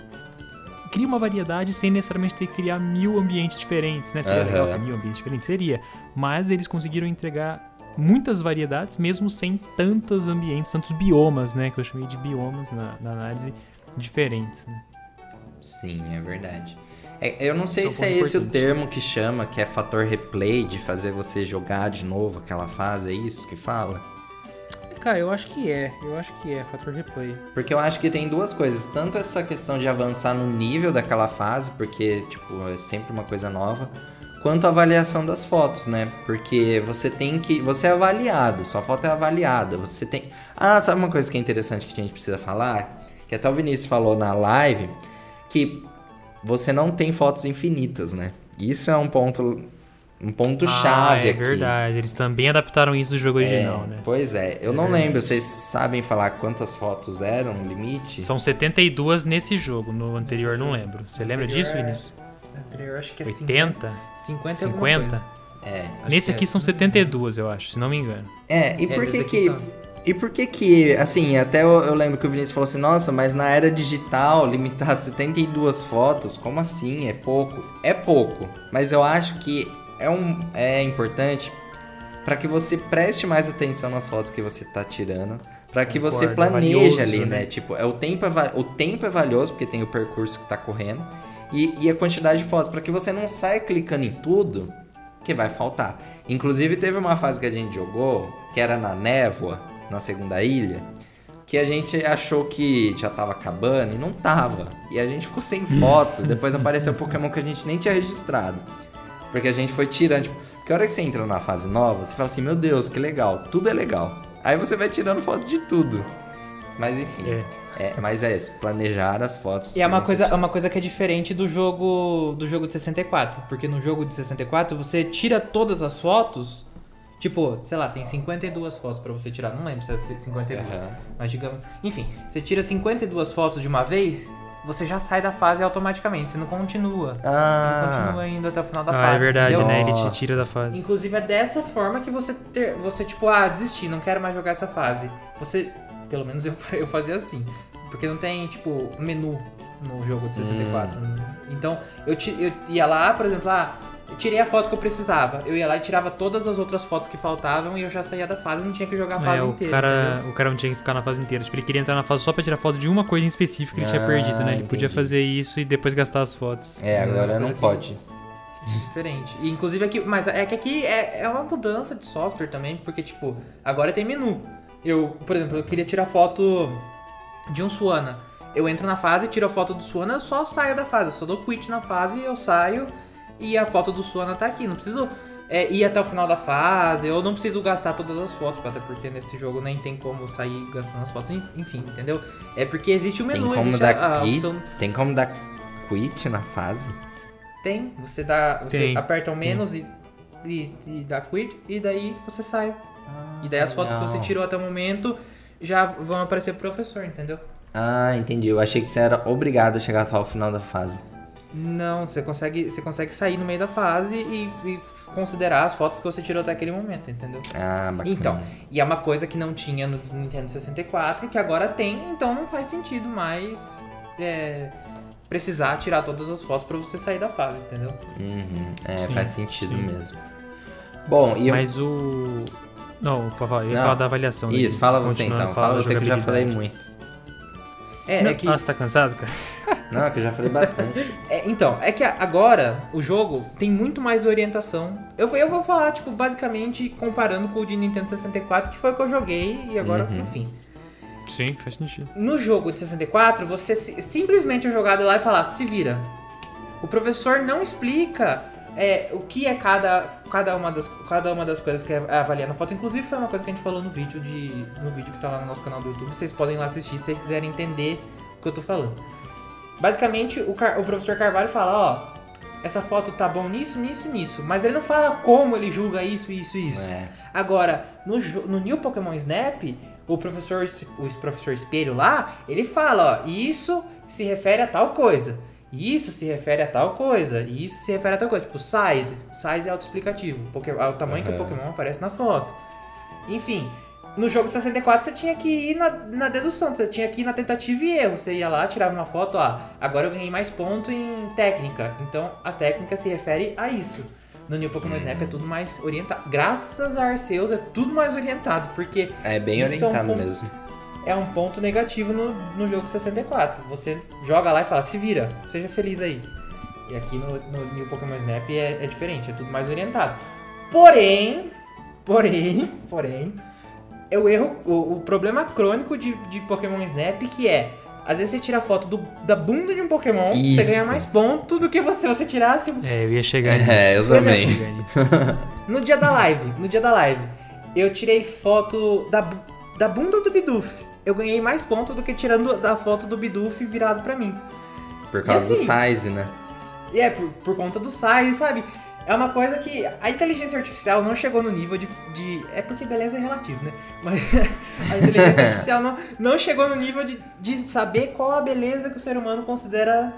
cria uma variedade sem necessariamente ter que criar mil ambientes diferentes, né? Seria Aham. legal ter mil ambientes diferentes? Seria. Mas eles conseguiram entregar muitas variedades, mesmo sem tantos ambientes, tantos biomas, né? Que eu chamei de biomas na, na análise diferentes. Né? Sim, é verdade. É, eu não sei se é esse o termo que chama, que é fator replay, de fazer você jogar de novo aquela fase, é isso que fala? Cara, eu acho que é. Eu acho que é fator replay. Porque eu acho que tem duas coisas. Tanto essa questão de avançar no nível daquela fase, porque, tipo, é sempre uma coisa nova. Quanto a avaliação das fotos, né? Porque você tem que. Você é avaliado, sua foto é avaliada. Você tem. Ah, sabe uma coisa que é interessante que a gente precisa falar? Que até o Vinícius falou na live, que você não tem fotos infinitas, né? Isso é um ponto. Um ponto chave ah, é aqui. verdade. Eles também adaptaram isso do jogo original, É, né? Pois é, eu É não verdade. lembro, vocês sabem falar quantas fotos eram o limite? São 72 nesse jogo, no anterior não lembro. Você lembra disso, é- Vinícius? Anterior, acho que é 80? 50 e alguma 50? coisa. É. Nesse que aqui é. são 72, eu acho, se não me engano. É, e É, por que que... são- E por que que, assim, até eu, eu lembro que o Vinícius falou assim, nossa, mas na era digital, limitar 72 fotos, como assim? É pouco? É pouco, mas eu acho que é, um, é importante para que você preste mais atenção nas fotos que você tá tirando, para que você Concordo, é planeje valioso, ali, né? né? Tipo, é o tempo é, o tempo é valioso, porque tem o percurso que tá correndo, e, e a quantidade de fotos, para que você não saia clicando em tudo, que vai faltar. Inclusive, teve uma fase que a gente jogou, que era na névoa, na segunda ilha, que a gente achou que já tava acabando e não tava. E a gente ficou sem foto. Depois apareceu Pokémon que a gente nem tinha registrado. Porque a gente foi tirando. Tipo, porque a hora que você entra numa fase nova, você fala assim: Meu Deus, que legal, tudo é legal. Aí você vai tirando foto de tudo. Mas enfim. É. É, mas é isso, planejar as fotos. E é uma coisa, é uma coisa que é diferente do jogo do jogo de 64, porque no jogo de 64 você tira todas as fotos, tipo, sei lá, tem 52 fotos pra você tirar, não lembro se é 52, Aham. mas digamos, enfim, você tira 52 fotos de uma vez, você já sai da fase automaticamente, você não continua. Você Ah. não continua ainda até o final da Ah, fase. é verdade, entendeu? né? Ele te tira da fase. Inclusive é dessa forma que você ter, você tipo, ah, desisti, não quero mais jogar essa fase. Você, pelo menos eu, eu fazia assim, porque não tem tipo menu no jogo de 64. Então, eu, ti- eu ia lá, por exemplo, ah, tirei a foto que eu precisava. Eu ia lá e tirava todas as outras fotos que faltavam e eu já saía da fase, não tinha que jogar a fase É, o inteira. cara, entendeu? o cara não tinha que ficar na fase inteira. Tipo, ele queria entrar na fase só pra tirar foto de uma coisa em específico que ele tinha Ah, perdido, né? Ele podia entendi. fazer isso e depois gastar as fotos. É, agora Não, pode. Diferente. E, inclusive aqui, mas é que aqui é, é uma mudança de software também, porque tipo, agora tem menu. Eu, por exemplo, eu queria tirar foto de um Suana. Eu entro na fase, tiro a foto do Suana, eu só saio da fase. Eu só dou quit na fase, eu saio e a foto do Suana tá aqui. Não preciso é, ir até o final da fase, eu não preciso gastar todas as fotos, até porque nesse jogo nem tem como sair gastando as fotos, enfim, entendeu? É porque existe o Tem menu, como existe dar a, a quit? opção Tem como dar quit na fase? tem, você dá. Você Tem, aperta o menos e, e, e dá quit e daí você sai. e daí as fotos que você tirou até o momento já vão aparecer pro professor, entendeu? Ah, entendi. Eu achei que você era obrigado a chegar até o final da fase. Não, você consegue, você consegue sair no meio da fase e, e considerar as fotos que você tirou até aquele momento, entendeu? Ah, bacana. Então, e é uma coisa que não tinha no Nintendo 64, que agora tem, então não faz sentido mais é, precisar tirar todas as fotos pra você sair da fase, entendeu? Uhum. É, Sim, faz sentido sim. mesmo. Bom, e eu... Mas o. Não, por favor, eu ia Não. falar da avaliação. Isso, fala você Continuando então. Fala você que eu já falei muito. É, Não, é que Ah, você tá cansado, cara? Não, é que eu já falei bastante. É, então, é que agora o jogo tem muito mais orientação. Eu, eu vou falar, tipo, basicamente comparando com o de Nintendo 64, que foi o que eu joguei, e agora, Uhum. enfim. Sim, faz sentido. No jogo de 64, você si- simplesmente é jogado lá e falar, se vira. O professor não explica é, o que é cada, cada, uma das, cada uma das coisas que é avaliar na foto. Inclusive foi uma coisa que a gente falou no vídeo, de, no vídeo que tá lá no nosso canal do YouTube. Vocês podem lá assistir se vocês quiserem entender o que eu tô falando. Basicamente, o, o professor Carvalho fala, ó, essa foto tá bom nisso, nisso, nisso. Mas ele não fala como ele julga isso, isso, isso. É. Agora, no, no New Pokémon Snap, o professor, o professor Espelho lá, ele fala, ó, isso se refere a tal coisa. Isso se refere a tal coisa. Isso se refere a tal coisa. Tipo, size. Size é autoexplicativo. É o tamanho uhum. que o Pokémon aparece na foto. Enfim, no jogo 64 você tinha que ir na, na dedução, você tinha que ir na tentativa e erro. Você ia lá, tirava uma foto, ah, agora eu ganhei mais ponto em técnica. Então a técnica se refere a isso. No New Pokémon hum. Snap é tudo mais orientado. Graças a Arceus é tudo mais orientado, porque. É bem orientado é um ponto, mesmo. É um ponto negativo no, no jogo 64. Você joga lá e fala, se vira, seja feliz aí. E aqui no, no New Pokémon Snap é, é diferente, é tudo mais orientado. Porém, porém, porém, é o erro, o, o problema crônico de, de Pokémon Snap, que é às vezes você tira foto do, da bunda de um Pokémon, Isso. você ganha mais ponto do que você, você tirasse. É, eu ia chegar nisso. É, eu também. no dia da live, no dia da live, eu tirei foto da, da bunda do Bidoof. Eu ganhei mais ponto do que tirando da foto do Bidoof virado pra mim. Por causa assim, do size, né? É, por, por conta do size, sabe? É uma coisa que a inteligência artificial não chegou no nível de. de é porque beleza é relativo, né? Mas a inteligência artificial não, não chegou no nível de, de saber qual a beleza que o ser humano considera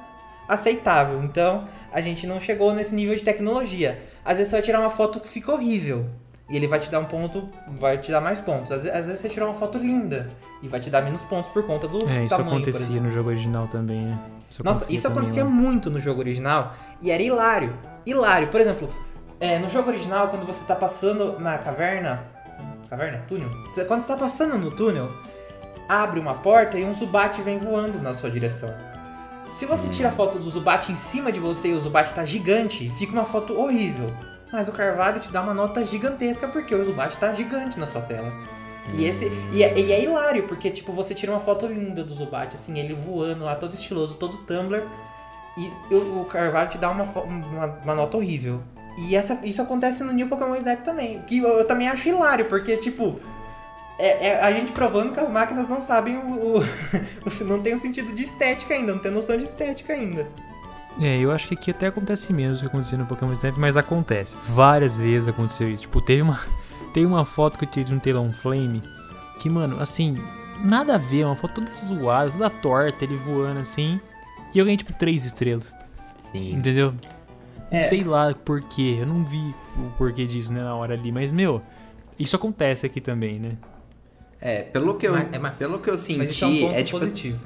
aceitável. Então, a gente não chegou nesse nível de tecnologia. Às vezes você vai tirar uma foto que fica horrível. E ele vai te dar um ponto, vai te dar mais pontos. Às, às vezes você tirou uma foto linda e vai te dar menos pontos por conta do é, isso tamanho, acontecia no jogo original também, né? Isso Nossa, isso acontecia muito no jogo original e era hilário. Hilário. Por exemplo, é, no jogo original, quando você tá passando na caverna. Caverna? Túnel? Quando você tá passando no túnel, abre uma porta e um Zubat vem voando na sua direção. Se você hum. tira a foto do Zubat em cima de você e o Zubat tá gigante, fica uma foto horrível. Mas o Carvalho te dá uma nota gigantesca porque o Zubat tá gigante na sua tela. E, esse, e, é, e é hilário, porque tipo, você tira uma foto linda do Zubat, assim, ele voando lá, todo estiloso, todo Tumblr, e o, o Carvalho te dá uma, uma, uma, nota horrível. E essa, isso acontece no New Pokémon Snap também, que eu, eu também acho hilário, porque tipo, é, é, a gente provando que as máquinas não sabem o, o, não tem um sentido de estética ainda, não tem noção de estética ainda. É, eu acho que aqui até acontece menos que aconteceu no Pokémon Snap, mas acontece. Várias vezes aconteceu isso. Tipo, teve uma. Tem uma foto que eu tirei de um Telon Flame que, mano, assim, nada a ver, uma foto toda zoada, toda torta, ele voando assim. E eu ganhei, tipo, três estrelas. Sim. Entendeu? É. Sei lá por quê, eu não vi o porquê disso, né, na hora ali, mas, meu, isso acontece aqui também, né? É, pelo que eu, mas, é, pelo que eu senti, é, um é tipo. Positivo.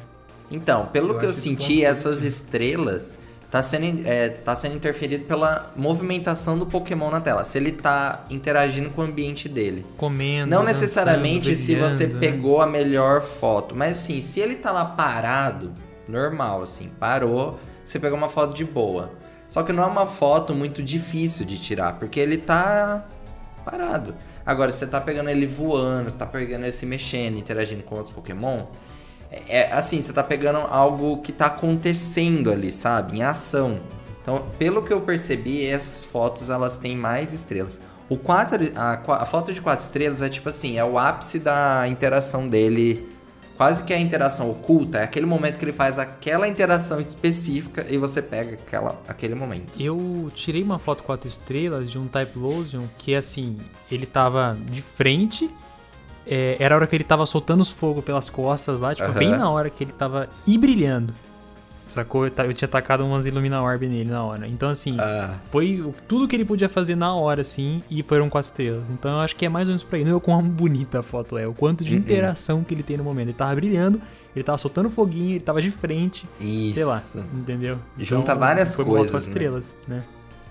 Então, pelo eu que eu senti, essas positivo. estrelas tá sendo, é, tá sendo interferido pela movimentação do Pokémon na tela. Se ele tá interagindo com o ambiente dele. Comendo. Não necessariamente dançando, se você né? pegou a melhor foto. Mas assim, se ele tá lá parado, normal, assim, parou, você pegou uma foto de boa. Só que não é uma foto muito difícil de tirar, porque ele tá parado. Agora, você tá pegando ele voando, você tá pegando ele se mexendo, interagindo com outros Pokémon é assim, você tá pegando algo que tá acontecendo ali, sabe? Em ação. Então, pelo que eu percebi, essas fotos elas têm mais estrelas. O quatro, a, a foto de quatro estrelas é tipo assim, é o ápice da interação dele quase que a interação oculta, é aquele momento que ele faz aquela interação específica e você pega aquela, aquele momento. Eu tirei uma foto quatro estrelas de um Type Losion que assim, ele tava de frente é, era a hora que ele tava soltando os fogos pelas costas lá, tipo, uhum. bem na hora que ele tava ir brilhando. Sacou? Eu tinha tacado umas Illumina Orb nele na hora. Então, assim, uh. foi tudo que ele podia fazer na hora, assim, e foram quatro estrelas. Então, eu acho que é mais ou menos pra aí. Não é quão bonita a foto é, o quanto de uhum. interação que ele tem no momento. Ele tava brilhando, ele tava soltando foguinho, ele tava de frente. Isso. Sei lá, entendeu? Junta então, várias foi coisas. Foi né? estrelas, né?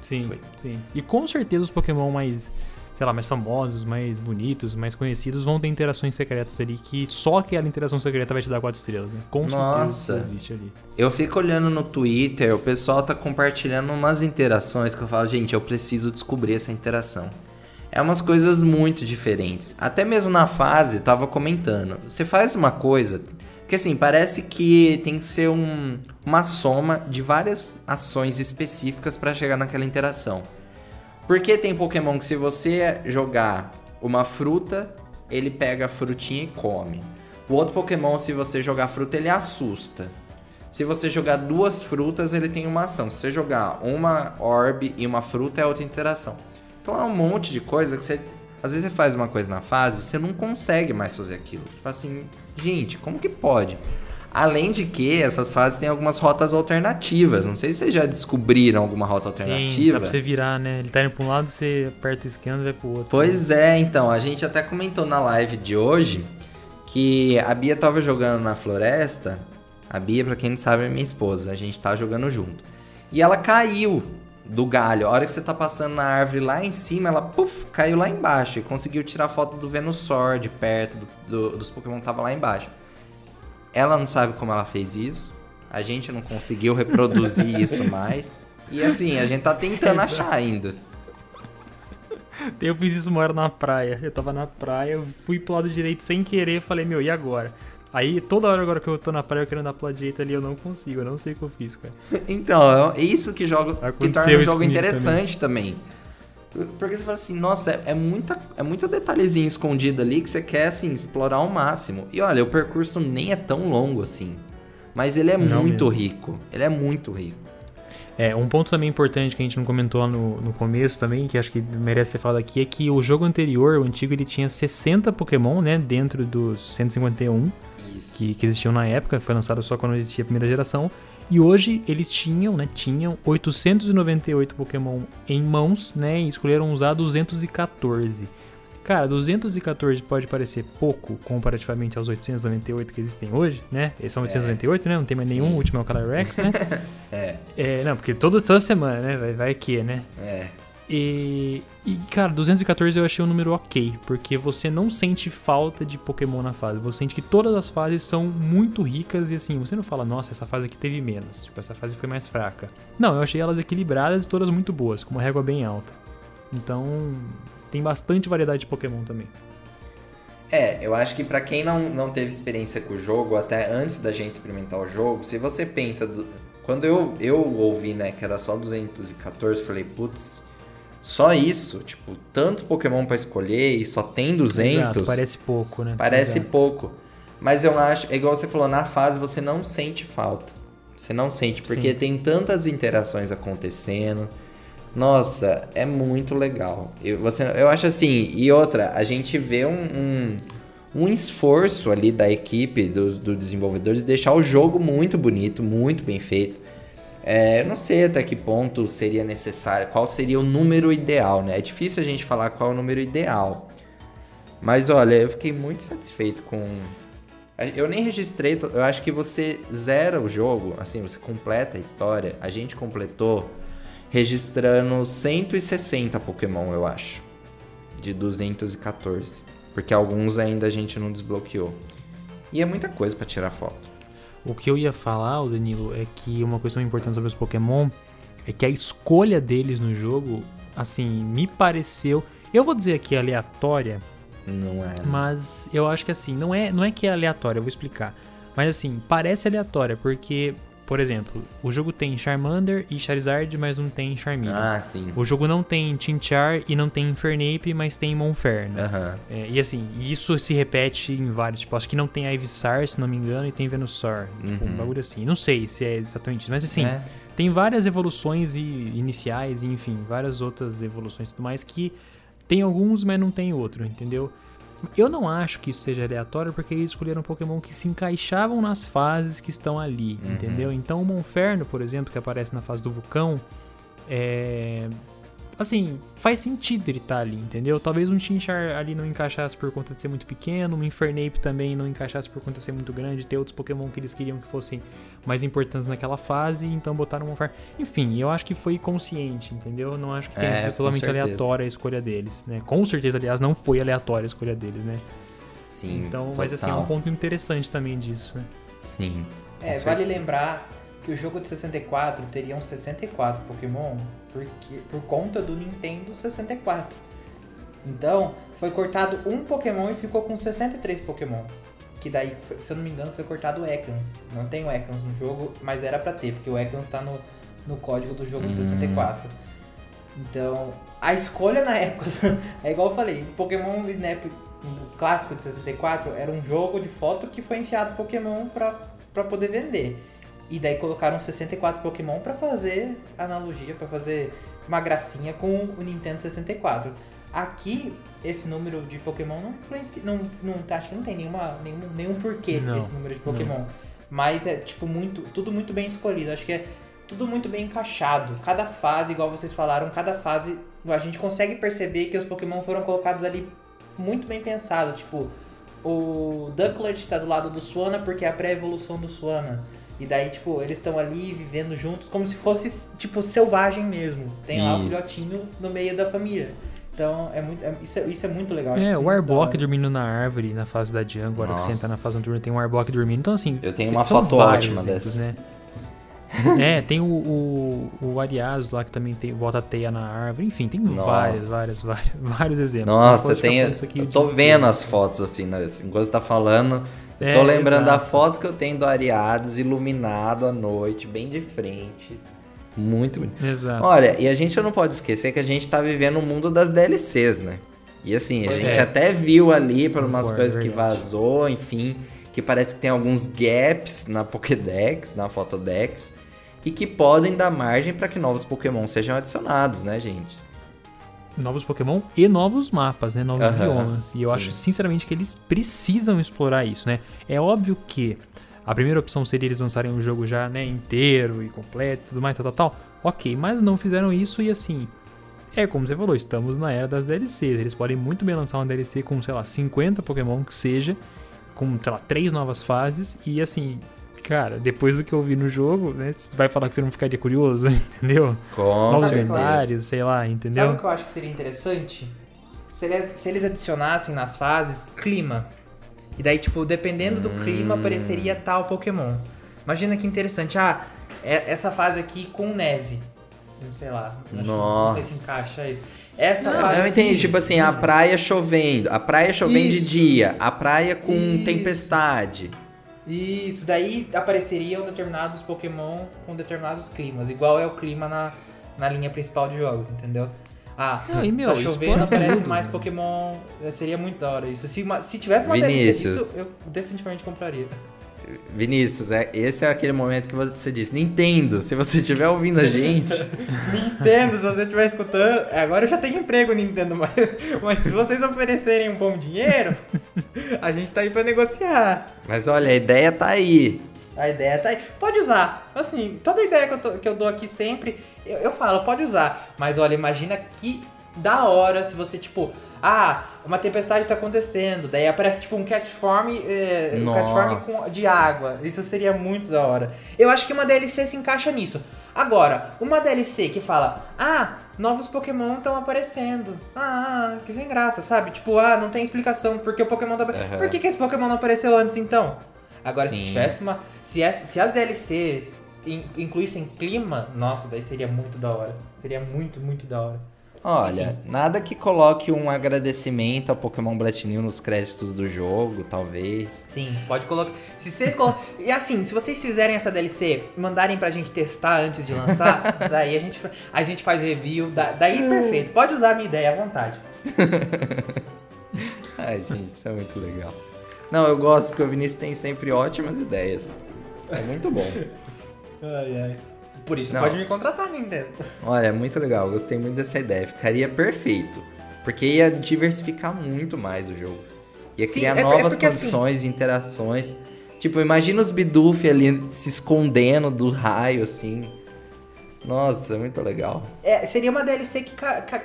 Sim, foi. sim. E com certeza os Pokémon mais sei lá, mais famosos, mais bonitos, mais conhecidos, vão ter interações secretas ali que só aquela interação secreta vai te dar quatro estrelas, né? Com Nossa. certeza existe ali. Eu fico olhando no Twitter, o pessoal tá compartilhando umas interações que eu falo, gente, eu preciso descobrir essa interação. É umas coisas muito diferentes. Até mesmo na fase, tava comentando. Você faz uma coisa, que assim, parece que tem que ser um, uma soma de várias ações específicas para chegar naquela interação. Porque tem Pokémon que se você jogar uma fruta, ele pega a frutinha e come. O outro Pokémon, se você jogar fruta, ele assusta. Se você jogar duas frutas, ele tem uma ação. Se você jogar uma orb e uma fruta, é outra interação. Então é um monte de coisa que você. Às vezes você faz uma coisa na fase, você não consegue mais fazer aquilo. Você fala assim, gente, como que pode? Além de que essas fases têm algumas rotas alternativas. Não sei se vocês já descobriram alguma rota alternativa. Sim, dá pra você virar, né? Ele tá indo pra um lado, você aperta o esquerdo e vai pro outro. Pois né? é, então. A gente até comentou na live de hoje que a Bia tava jogando na floresta. A Bia, pra quem não sabe, é minha esposa. A gente tá jogando junto. E ela caiu do galho. A hora que você tá passando na árvore lá em cima, ela puff, caiu lá embaixo. E conseguiu tirar foto do Venusaur de perto, do, do, dos Pokémon que tava lá embaixo. Ela não sabe como ela fez isso. A gente não conseguiu reproduzir isso mais. E assim, a gente tá tentando achar ainda. Eu fiz isso uma hora na praia. Eu tava na praia, eu fui pro lado direito sem querer, falei, meu, e agora? Aí toda hora agora que eu tô na praia eu quero andar pro lado direito ali, eu não consigo, eu não sei o que eu fiz, cara. então, é isso que joga que torna o jogo interessante também. também. Porque você fala assim, nossa, é, é, muita, é muito detalhezinho escondido ali que você quer, assim, explorar ao máximo. E olha, o percurso nem é tão longo assim. Mas ele é não muito mesmo. rico. Ele é muito rico. É, um ponto também importante que a gente não comentou lá no, no começo também, que acho que merece ser falado aqui, é que o jogo anterior, o antigo, ele tinha 60 Pokémon, né, dentro dos 151 que, que existiam na época, foi lançado só quando existia a primeira geração. E hoje eles tinham, né, tinham 898 Pokémon em mãos, né, e escolheram usar 214. Cara, 214 pode parecer pouco comparativamente aos 898 que existem hoje, né? Eles são 898, é, né? Não tem mais sim. nenhum, o último é o Calyrex, né? é. é. Não, porque todo, toda semana, né? Vai, vai que, né? É. E, e, cara, 214 eu achei um número ok, porque você não sente falta de Pokémon na fase. Você sente que todas as fases são muito ricas e assim, você não fala, nossa, essa fase aqui teve menos, tipo, essa fase foi mais fraca. Não, eu achei elas equilibradas e todas muito boas, com uma régua bem alta. Então, tem bastante variedade de Pokémon também. É, eu acho que para quem não, não teve experiência com o jogo, até antes da gente experimentar o jogo, se você pensa. Do... Quando eu, eu ouvi, né, que era só 214, eu falei, putz, só isso, tipo, tanto Pokémon para escolher e só tem 200. Exato, parece pouco, né? Parece Exato. pouco. Mas eu acho, é igual você falou, na fase você não sente falta. Você não sente, porque Sim. tem tantas interações acontecendo. Nossa, é muito legal. Eu, você, eu acho assim, e outra, a gente vê um, um, um esforço ali da equipe, dos do desenvolvedores, de deixar o jogo muito bonito, muito bem feito. É, eu não sei até que ponto seria necessário, qual seria o número ideal, né? É difícil a gente falar qual é o número ideal. Mas olha, eu fiquei muito satisfeito com. Eu nem registrei, eu acho que você zera o jogo, assim, você completa a história. A gente completou registrando 160 Pokémon, eu acho. De 214. Porque alguns ainda a gente não desbloqueou. E é muita coisa para tirar foto. O que eu ia falar, o Danilo, é que uma coisa importante sobre os Pokémon é que a escolha deles no jogo, assim, me pareceu. Eu vou dizer aqui aleatória. Não é. Mas eu acho que assim, não é, não é que é aleatória, eu vou explicar. Mas assim, parece aleatória, porque por exemplo, o jogo tem Charmander e Charizard, mas não tem Charmeleon. Ah, sim. O jogo não tem Chinchar e não tem Infernape, mas tem Monferno. Uhum. É, e assim, isso se repete em vários. Tipo, acho que não tem Ivysaur, se não me engano, e tem Venusaur. Tipo, uhum. um bagulho assim. Não sei se é exatamente isso, mas assim, é. tem várias evoluções e iniciais, e enfim, várias outras evoluções e tudo mais que tem alguns, mas não tem outro, entendeu? Eu não acho que isso seja aleatório porque eles escolheram Pokémon que se encaixavam nas fases que estão ali, uhum. entendeu? Então o Monferno, por exemplo, que aparece na fase do vulcão, é assim, faz sentido ele estar tá ali, entendeu? Talvez um Chinchar ali não encaixasse por conta de ser muito pequeno, um Infernape também não encaixasse por conta de ser muito grande, ter outros Pokémon que eles queriam que fossem mais importantes naquela fase, então botaram um Monferno. Enfim, eu acho que foi consciente, entendeu? Não acho que tenha é, totalmente aleatória a escolha deles, né? Com certeza, aliás, não foi aleatória a escolha deles, né? Sim. Então, total. mas assim, é um ponto interessante também disso, né? Sim. É, vale lembrar que o jogo de 64 teriam 64 Pokémon porque, por conta do Nintendo 64. Então, foi cortado um Pokémon e ficou com 63 Pokémon. Que daí, se eu não me engano, foi cortado o Ekans. Não tem o Ekans no jogo, mas era para ter, porque o Ekans tá no, no código do jogo de 64. Então, a escolha na época, é igual eu falei, Pokémon Snap clássico de 64 era um jogo de foto que foi enfiado Pokémon pra, pra poder vender. E daí colocaram 64 Pokémon pra fazer analogia, pra fazer uma gracinha com o Nintendo 64. Aqui, esse número de Pokémon não influencia. Não, não, acho que não tem nenhuma, nenhum, nenhum porquê Não, esse número de Pokémon. Mas é tipo muito. Tudo muito bem escolhido. Acho que é tudo muito bem encaixado. Cada fase, igual vocês falaram, cada fase a gente consegue perceber que os Pokémon foram colocados ali muito bem pensado. Tipo, o Ducklet tá do lado do Suana porque é a pré-evolução do Suana. E daí, tipo, eles estão ali vivendo juntos como se fosse, tipo, selvagem mesmo. Tem lá o filhotinho no meio da família. Então, é muito, é- isso, é, isso é muito legal. É, o Arbok hora. dormindo na árvore na fase da Jam, agora que você entra na fase noturna tem um Arbok dormindo. Então, assim. Eu tenho uma foto ótima exemplos, dessa. né? é, tem o, o, o Ariazo lá que também tem, bota a teia na árvore. Enfim, tem Nossa. vários, vários, vários, vários exemplos. Nossa, Você eu tenho. Eu tô vendo inteiro. as fotos assim, né? enquanto você tá falando. É, tô lembrando da exato. foto que eu tenho do Ariados iluminado à noite, bem de frente. Muito bonito. Exato. Olha, e a gente não pode esquecer que a gente tá vivendo o mundo das DLCs, né? E assim, a Pois gente é. até viu ali por umas Concordo, coisas que vazou, enfim, que parece que tem alguns gaps na Pokédex, na Photodex, e que podem dar margem para que novos Pokémon sejam adicionados, né, gente? Novos Pokémon e novos mapas, né? Novos biomas. E eu sim. acho, sinceramente, que eles precisam explorar isso, né? É óbvio que a primeira opção seria eles lançarem o jogo já, né, inteiro e completo e tudo mais, tal, tal, tal. Ok, mas não fizeram isso e assim. É como você falou, estamos na era das DLCs. Eles podem muito bem lançar uma DLC com, sei lá, 50 Pokémon que seja, com, sei lá, três novas fases e assim. Cara, depois do que eu vi no jogo, né? Você vai falar que você não ficaria curioso, entendeu? Com Novos certeza. lendários, sei lá, entendeu? Sabe o que eu acho que seria interessante? Se eles, se eles adicionassem nas fases clima. E daí, tipo, dependendo do clima, apareceria tal Pokémon. Imagina que interessante. Ah, é- essa fase aqui com neve. Não sei lá. Acho que Não, não sei se Nossa. encaixa isso. Essa Não, fase. eu entendi, sim. tipo assim, a praia chovendo, a praia chovendo de Isso. dia, a praia com Isso. tempestade. Isso, daí apareceriam determinados Pokémon com determinados climas. Igual é o clima na, na linha principal de jogos, entendeu? Ah, Não, e, meu, tá chovendo, aparece tudo. mais Pokémon. Seria muito da hora isso. Se, uma- se tivesse uma Vinícius. DLC disso, eu definitivamente compraria. Vinícius, é, esse é aquele momento que você disse, Nintendo, se você estiver ouvindo a gente, Nintendo, se você estiver escutando. Agora eu já tenho emprego, Nintendo, mas, mas se vocês oferecerem um bom dinheiro, a gente tá aí pra negociar. mas olha, a ideia tá aí. A ideia tá aí. Pode usar. Assim, toda ideia que eu, tô- que eu dou aqui sempre, eu, eu falo, pode usar. Mas olha, imagina que da hora se você, tipo, ah, uma tempestade tá acontecendo. Daí aparece, tipo, um cast form, é, um cast form com- de água. Isso seria muito da hora. Eu acho que uma DLC se encaixa nisso. Agora, uma DLC que fala, ah, novos Pokémon estão aparecendo. Ah, que sem graça, sabe? Tipo, ah, não tem explicação porque o Pokémon tá... Aham. Por que, que esse Pokémon não apareceu antes, então? Agora, se Sim. tivesse uma... Se as, se as DLCs in- incluíssem clima, nossa, daí seria muito da hora. Seria muito, muito da hora. Olha, nada que coloque um agradecimento ao Pokémon New nos créditos do jogo, talvez. Sim, pode colocar. Se vocês colo... E assim, se vocês fizerem essa DLC, mandarem pra gente testar antes de lançar, daí a gente, a gente faz review. da- Daí perfeito. Pode usar a minha ideia à vontade. Ai, gente, isso é muito legal. Não, eu gosto porque o Vinícius tem sempre ótimas ideias. É muito bom. Ai, ai. Por isso Não. pode me contratar, Nintendo. Olha, é muito legal, gostei muito dessa ideia. Ficaria perfeito. Porque ia diversificar muito mais o jogo. Ia Sim, criar é- é novas porque, assim- condições, interações. Tipo, imagina os Bidoof ali se escondendo do raio, assim. Nossa, muito legal. É, seria uma DLC que,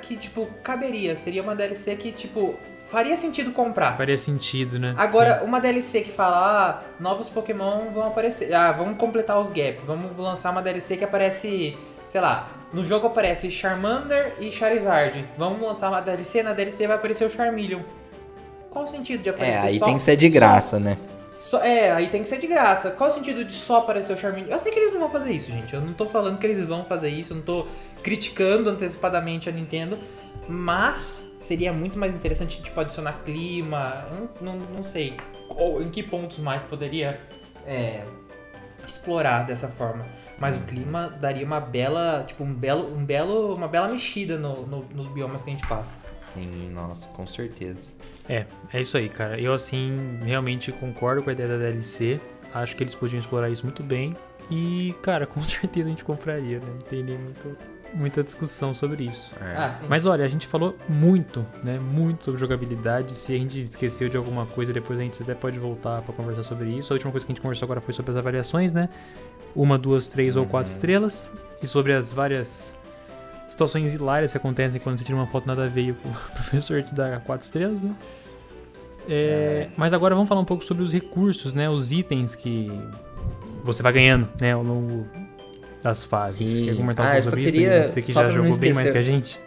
que, tipo, caberia. Seria uma DLC que, tipo, faria sentido comprar. Faria sentido, né? Agora, uma DLC que fala, ah, novos Pokémon vão aparecer. Ah, vamos completar os gaps. Vamos lançar uma DLC que aparece, sei lá, no jogo aparece Charmander e Charizard. Vamos lançar uma DLC, na DLC vai aparecer o Charmeleon. Qual o sentido de aparecer É, aí só- tem que ser de só- graça, né? só- é, aí tem que ser de graça. Qual o sentido de só aparecer o Charmeleon? Eu sei que eles não vão fazer isso, gente. Eu não tô falando que eles vão fazer isso, eu não tô criticando antecipadamente a Nintendo, mas seria muito mais interessante, tipo, adicionar clima, não, não, não sei. Ou em que pontos mais poderia é, explorar dessa forma. Mas o clima daria uma bela, tipo, um belo, um belo, uma bela mexida no, no, nos biomas que a gente passa. Sim, nossa, com certeza. É, é isso aí, cara. Eu, assim, realmente concordo com a ideia da DLC. Acho que eles podiam explorar isso muito bem. E, cara, com certeza a gente compraria, né? Não tem nem muito, muita discussão sobre isso. É. Ah, sim. Mas olha, a gente falou muito, né? Muito sobre jogabilidade. Se a gente esqueceu de alguma coisa, depois a gente até pode voltar pra conversar sobre isso. A última coisa que a gente conversou agora foi sobre as avaliações, né? Uma, duas, três ou quatro estrelas. E sobre as várias situações hilárias que acontecem quando você tira uma foto nada a ver e o professor te dá quatro estrelas, né? É, Mas agora vamos falar um pouco sobre os recursos, né? Os itens que você vai ganhando, né? Ao longo das fases. Sim. Quer comentar Ah, eu só queria- isso? Você que já jogou bem mais que a gente.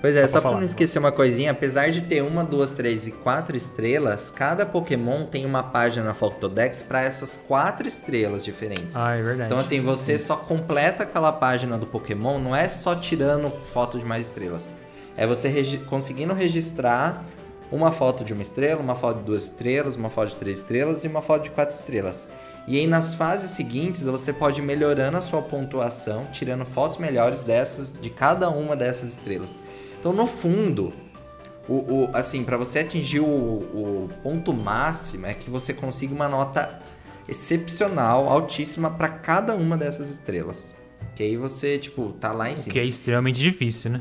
Pois é, Só só falar. não esquecer uma coisinha, apesar de ter uma, duas, três e quatro estrelas, cada Pokémon tem uma página na Photodex pra essas quatro estrelas diferentes. Ah, é verdade. Então assim, você só completa aquela página do Pokémon, não é só tirando foto de mais estrelas. É você regi- conseguindo registrar uma foto de uma estrela, uma foto de duas estrelas, uma foto de três estrelas e uma foto de quatro estrelas. E aí nas fases seguintes você pode ir melhorando a sua pontuação, tirando fotos melhores dessas de cada uma dessas estrelas. Então no fundo, o, o- assim, para você atingir o, o ponto máximo é que você consiga uma nota excepcional, altíssima para cada uma dessas estrelas. Que aí você, tipo, tá lá em O cima. que é extremamente difícil, né?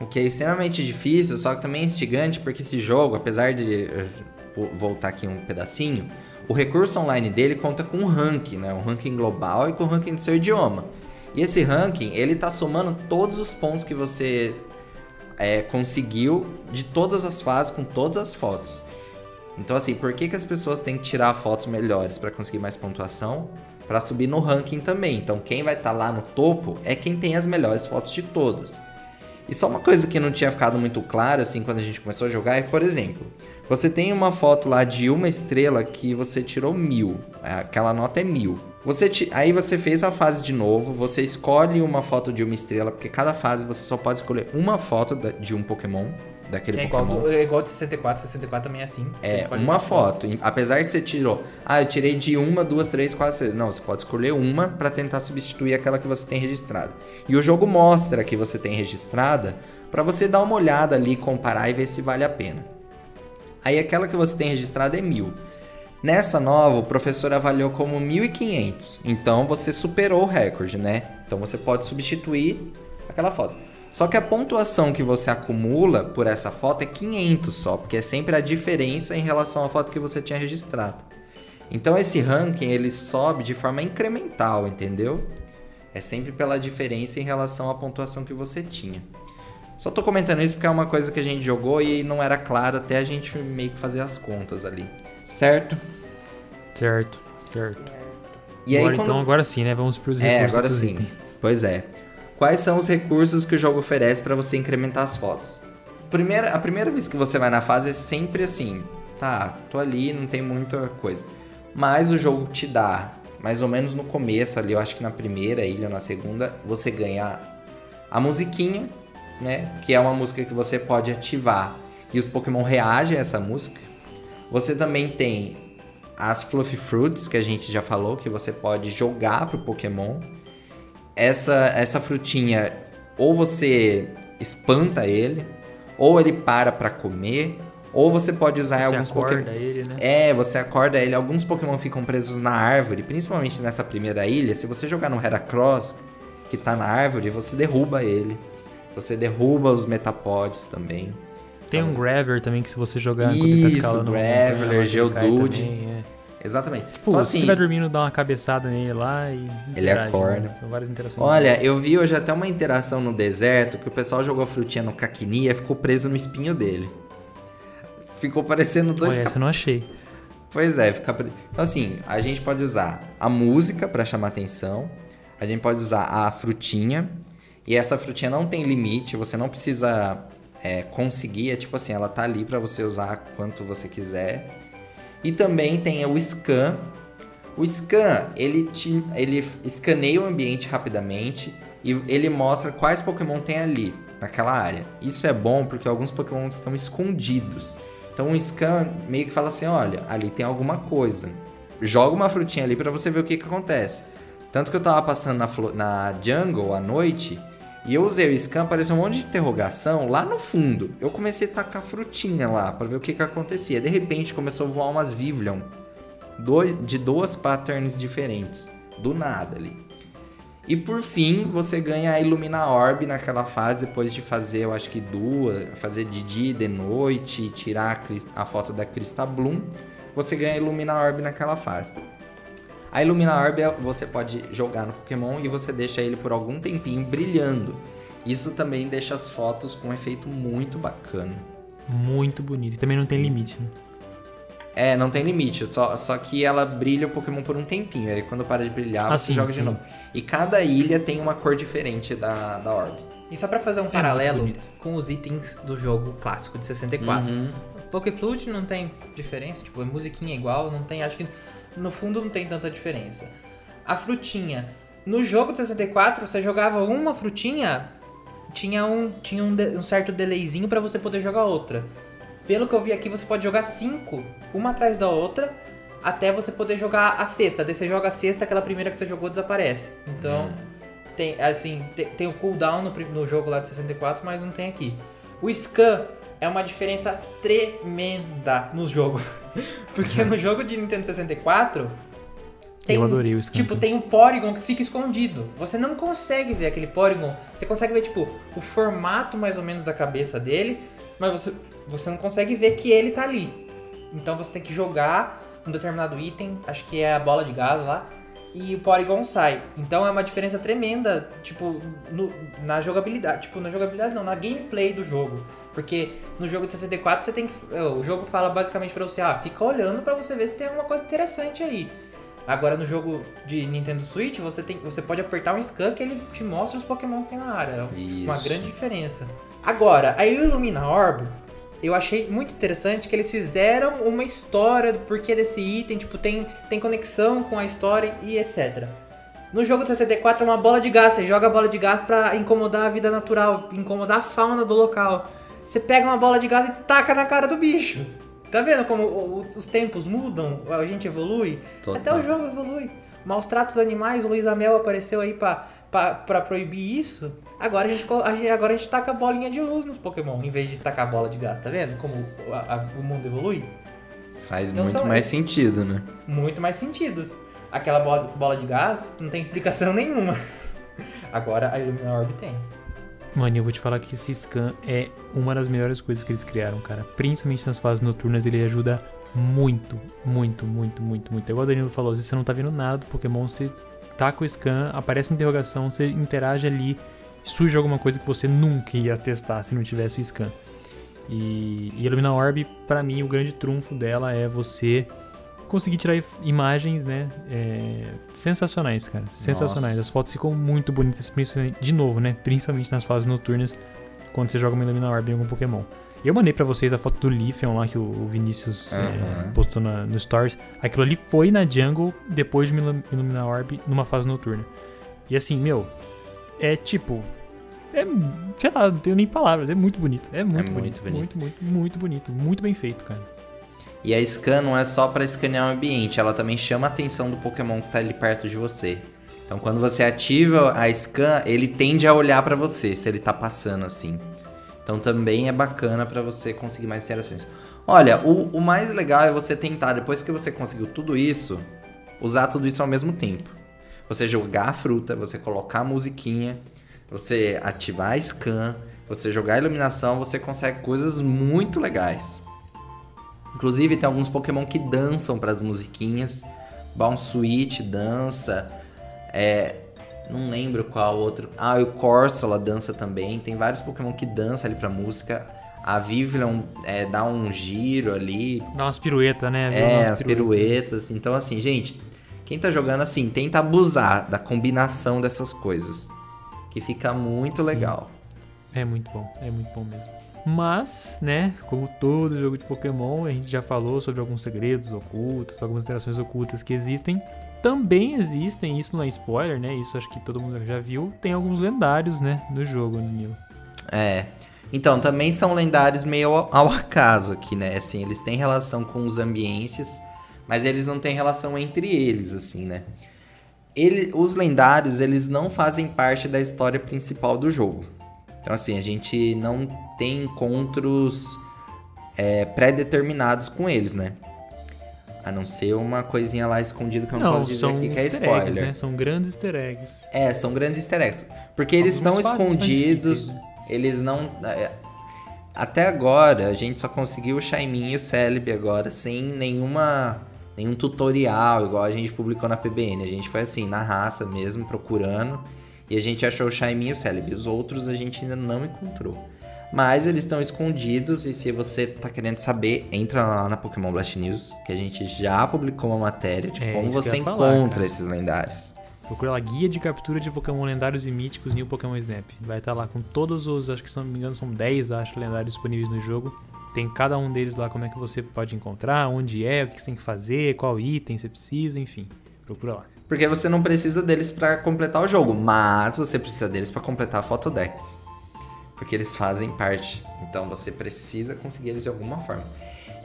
O que é extremamente difícil, só que também é instigante, porque esse jogo, apesar de eh, voltar aqui um pedacinho, o recurso online dele conta com um ranking, né? Um ranking global e com o ranking do seu idioma. E esse ranking, ele tá somando todos os pontos que você eh, conseguiu de todas as fases com todas as fotos. Então, assim, por que, que as pessoas têm que tirar fotos melhores para conseguir mais pontuação? Para subir no ranking também. Então, quem vai estar lá no topo é quem tem as melhores fotos de todos. E só uma coisa que não tinha ficado muito claro, assim, quando a gente começou a jogar é, por exemplo, você tem uma foto lá de uma estrela que você tirou mil. Aquela nota é mil. Você ti- Aí você fez a fase de novo, você escolhe uma foto de uma estrela, porque cada fase você só pode escolher uma foto de um Pokémon, daquele Que é igual, Pokémon. do, é igual de 64, 64 também é assim. É, escolhe uma foto. Apesar que você tirou. Ah, eu tirei de uma, duas, três, quatro, seis. Não, você pode escolher uma pra tentar substituir aquela que você tem registrada. E o jogo mostra que você tem registrada pra você dar uma olhada ali, comparar e ver se vale a pena. Aí aquela que você tem registrada é mil. Nessa nova, o professor avaliou como 1.500. Então você superou o recorde, né? Então você pode substituir aquela foto. Só que a pontuação que você acumula por essa foto é 500 só, porque é sempre a diferença em relação à foto que você tinha registrado. Então esse ranking ele sobe de forma incremental, entendeu? É sempre pela diferença em relação à pontuação que você tinha. Só tô comentando isso porque é uma coisa que a gente jogou e não era claro até a gente meio que fazer as contas ali. Certo? Certo, certo. E aí Bora, quando... Então agora sim, né? Vamos pros É, agora sim. itens. Pois é. Quais são os recursos que o jogo oferece para você incrementar as fotos? Primeira, a primeira vez que você vai na fase é sempre assim, tá, tô ali, não tem muita coisa. Mas o jogo te dá, mais ou menos no começo ali, eu acho que na primeira ilha ou na segunda, você ganha a musiquinha, né? Que é uma música que você pode ativar e os Pokémon reagem a essa música. Você também tem as Fluffy Fruits, que a gente já falou, que você pode jogar pro Pokémon. Essa, essa frutinha, ou você espanta ele, ou ele para pra comer, ou você pode usar Você alguns acorda Pokémon. ele, né? É, você acorda ele. Alguns Pokémon ficam presos na árvore, principalmente nessa primeira ilha. Se você jogar no Heracross, que tá na árvore, você derruba ele. Você derruba os Metapods também. Tem um Então, Graver também que se você jogar tá Isso, escalando uma Graveler, montanha, ele cai Geodude. também, é. Exatamente. Pô, então, se assim, estiver dormindo, dá uma cabeçada nele lá e. Ele acorda. né? São várias interações. olha, eu vi hoje até uma interação no deserto que o pessoal jogou frutinha no Caquinia e ficou preso no espinho dele. Ficou parecendo dois Olha, essa eu não achei. Pois é, fica. Então, assim, a gente pode usar a música pra chamar atenção, a gente pode usar a frutinha, e essa frutinha não tem limite, você não precisa é, conseguir, é tipo assim, ela tá ali pra você usar quanto você quiser. E também tem o scan. O scan, ele, te, ele escaneia o ambiente rapidamente e ele mostra quais Pokémon tem ali, naquela área. Isso é bom porque alguns Pokémon estão escondidos. Então o scan meio que fala assim, olha, ali tem alguma coisa. joga uma frutinha ali para você ver o que que acontece. Tanto que eu tava passando na, na jungle à noite e eu usei o scan, apareceu um monte de interrogação lá no fundo. Eu comecei a tacar frutinha lá para ver o que que acontecia. De repente começou a voar umas Vivillon de duas patterns diferentes, do nada ali. E por fim, você ganha a Illumina Orb naquela fase, depois de fazer, eu acho que duas, fazer de dia e de noite, tirar a, a foto da Crista Bloom, você ganha a Illumina Orb naquela fase. A Illumina Orb é, você pode jogar no Pokémon e você deixa ele por algum tempinho brilhando. Isso também deixa as fotos com um efeito muito bacana. Muito bonito. E também não tem limite, né? É, não tem limite, só, só que ela brilha o Pokémon por um tempinho. Aí quando para de brilhar, ah, você sim, joga sim. de novo. E cada ilha tem uma cor diferente da, da Orb. E só pra fazer um é paralelo com os itens do jogo clássico de 64. Uhum. Pokéflute não tem diferença, tipo, a musiquinha é igual, não tem, acho que no fundo não tem tanta diferença. A frutinha, no jogo de 64, você jogava uma frutinha, tinha um, tinha um, de, um certo delayzinho para você poder jogar outra. Pelo que eu vi aqui, você pode jogar cinco, uma atrás da outra, até você poder jogar a sexta. Daí você joga a sexta, aquela primeira que você jogou desaparece. Então, hum. tem, assim, tem, tem o cooldown no, no jogo lá de 64, mas não tem aqui. O scan é uma diferença tremenda no jogo. Porque no jogo de Nintendo 64, tem, eu adorei o. Tipo, tem um Porygon que fica escondido. Você não consegue ver aquele Porygon. Você consegue ver, tipo, o formato mais ou menos da cabeça dele, mas você, você não consegue ver que ele tá ali. Então você tem que jogar um determinado item, acho que é a bola de gás lá, e o Porygon sai. Então é uma diferença tremenda, tipo, no, na jogabilidade. Tipo, na jogabilidade não, na gameplay do jogo. Porque no jogo de 64 você tem que. O jogo fala basicamente pra você, ah, fica olhando para você ver se tem alguma coisa interessante aí. Agora no jogo de Nintendo Switch, você, tem, você pode apertar um scan que ele te mostra os Pokémon que tem na área. É uma grande diferença. Agora, a Illumina Orb eu achei muito interessante que eles fizeram uma história do porquê desse item, tipo, tem, tem conexão com a história e etc. No jogo de 64 é uma bola de gás, você joga a bola de gás para incomodar a vida natural, incomodar a fauna do local. Você pega uma bola de gás e taca na cara do bicho. Tá vendo como os tempos mudam, a gente evolui? Total. Até o jogo evolui. Maus tratos animais, o Luiz Amel apareceu aí pra, pra, pra proibir isso. Agora a, gente, agora a gente taca a bolinha de luz nos Pokémon, em vez de tacar a bola de gás, tá vendo? Como a, a, o mundo evolui. Faz então, muito mais sentido, né? Muito mais sentido. Aquela bola, bola de gás não tem explicação nenhuma. Agora a Illumina Orb tem. Mano, eu vou te falar que esse scan é uma das melhores coisas que eles criaram, cara. Principalmente nas fases noturnas, ele ajuda muito, muito, muito, muito, muito. Igual o Danilo falou, se você não tá vendo nada do Pokémon, você taca o scan, aparece uma interrogação, você interage ali surge alguma coisa que você nunca ia testar se não tivesse o scan. E, e Illumina Orb, para mim, o grande trunfo dela é você conseguir tirar imagens, né? É, sensacionais, cara. Sensacionais. Nossa. As fotos ficam muito bonitas, principalmente, de novo, né? Principalmente nas fases noturnas, quando você joga uma Illumina Orb em algum Pokémon. Eu mandei para vocês a foto do Leafeon lá que o Vinícius uhum. é, postou na, no Stories. Aquilo ali foi na Jungle depois de Illumina Orb numa fase noturna. E assim, meu, é tipo. É, sei lá, não tenho nem palavras. É muito bonito. É muito, é muito bonito, bonito. Muito, muito, muito bonito. Muito bem feito, cara. E a scan não é só para escanear o ambiente, ela também chama a atenção do Pokémon que tá ali perto de você. Então quando você ativa a scan, ele tende a olhar para você, se ele tá passando assim. Então também é bacana para você conseguir mais interações. Olha, o, o mais legal é você tentar, depois que você conseguiu tudo isso, usar tudo isso ao mesmo tempo você jogar a fruta, você colocar a musiquinha, você ativar a scan, você jogar a iluminação, você consegue coisas muito legais. Inclusive tem alguns Pokémon que dançam para as musiquinhas. Switch dança. É, não lembro qual outro. Ah, o Corsola dança também. Tem vários Pokémon que dançam ali pra música. A Vivillon é, dá um giro ali. Dá umas piruetas, né? É, as piruetas. Então, assim, gente, quem tá jogando assim, tenta abusar da combinação dessas coisas. Que fica muito legal. É muito bom, é muito bom mesmo. Mas, né, como todo jogo de Pokémon, a gente já falou sobre alguns segredos ocultos, algumas interações ocultas que existem. Também existem, isso não é spoiler, né? Isso acho que todo mundo já viu. Tem alguns lendários, né, no jogo, Nil. É. Então, também são lendários meio ao acaso aqui, né? Assim, eles têm relação com os ambientes Mas eles não têm relação entre eles, assim, né? Ele, os lendários, eles não fazem parte da história principal do jogo. Então, assim, a gente não tem encontros é, pré-determinados com eles, né? A não ser uma coisinha lá escondida que eu não, não posso dizer aqui, que é spoiler. Eggs, né? São grandes easter eggs. É, são grandes easter eggs. Porque eles estão escondidos, né? eles não... É, até agora, a gente só conseguiu o Shaimin e o Celebi agora, sem nenhuma... Nenhum tutorial, igual a gente publicou na PBN. A gente foi assim, na raça mesmo, procurando. E a gente achou o Shaimin e o Celebi. Os outros a gente ainda não encontrou. Mas eles estão escondidos e se você tá querendo saber, entra lá na Pokémon Blast News, que a gente já publicou uma matéria de é, como você encontra esses lendários. Procura lá guia de captura de Pokémon lendários e míticos New Pokémon Snap. Vai estar tá lá com todos os, acho que se não me engano são 10, acho, lendários disponíveis no jogo. Tem cada um deles lá como é que você pode encontrar, onde é, o que você tem que fazer, qual item você precisa, enfim. Procura lá. Porque você não precisa deles para completar o jogo, mas você precisa deles para completar a Photodex porque eles fazem parte. Então você precisa conseguir eles de alguma forma.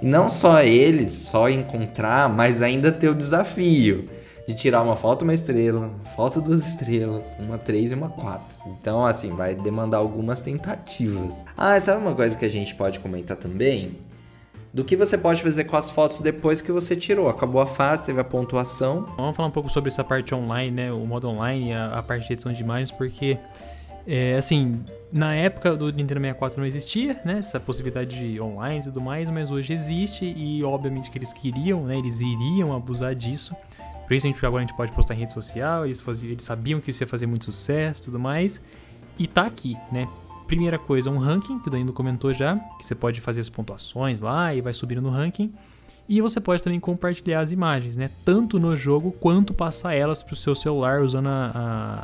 E não só eles, só encontrar, mas ainda ter o desafio de tirar uma foto uma estrela, foto duas estrelas, uma três e uma quatro. Então, assim, vai demandar algumas tentativas. Ah, sabe uma coisa que a gente pode comentar também? Do que você pode fazer com as fotos depois que você tirou. Acabou a fase, teve a pontuação. Vamos falar um pouco sobre essa parte online, né? O modo online, a, a parte de edição de imagens, porque é, assim, na época do Nintendo 64 não existia, né, essa possibilidade de online e tudo mais, mas hoje existe e obviamente que eles queriam, né, eles iriam abusar disso. Principalmente agora a gente pode postar em rede social, eles, faziam, eles sabiam que isso ia fazer muito sucesso e tudo mais. E tá aqui, né? Primeira coisa, um ranking, que o Danilo comentou já, que você pode fazer as pontuações lá e vai subindo no ranking. E você pode também compartilhar as imagens, né? Tanto no jogo quanto passar elas para o seu celular usando a,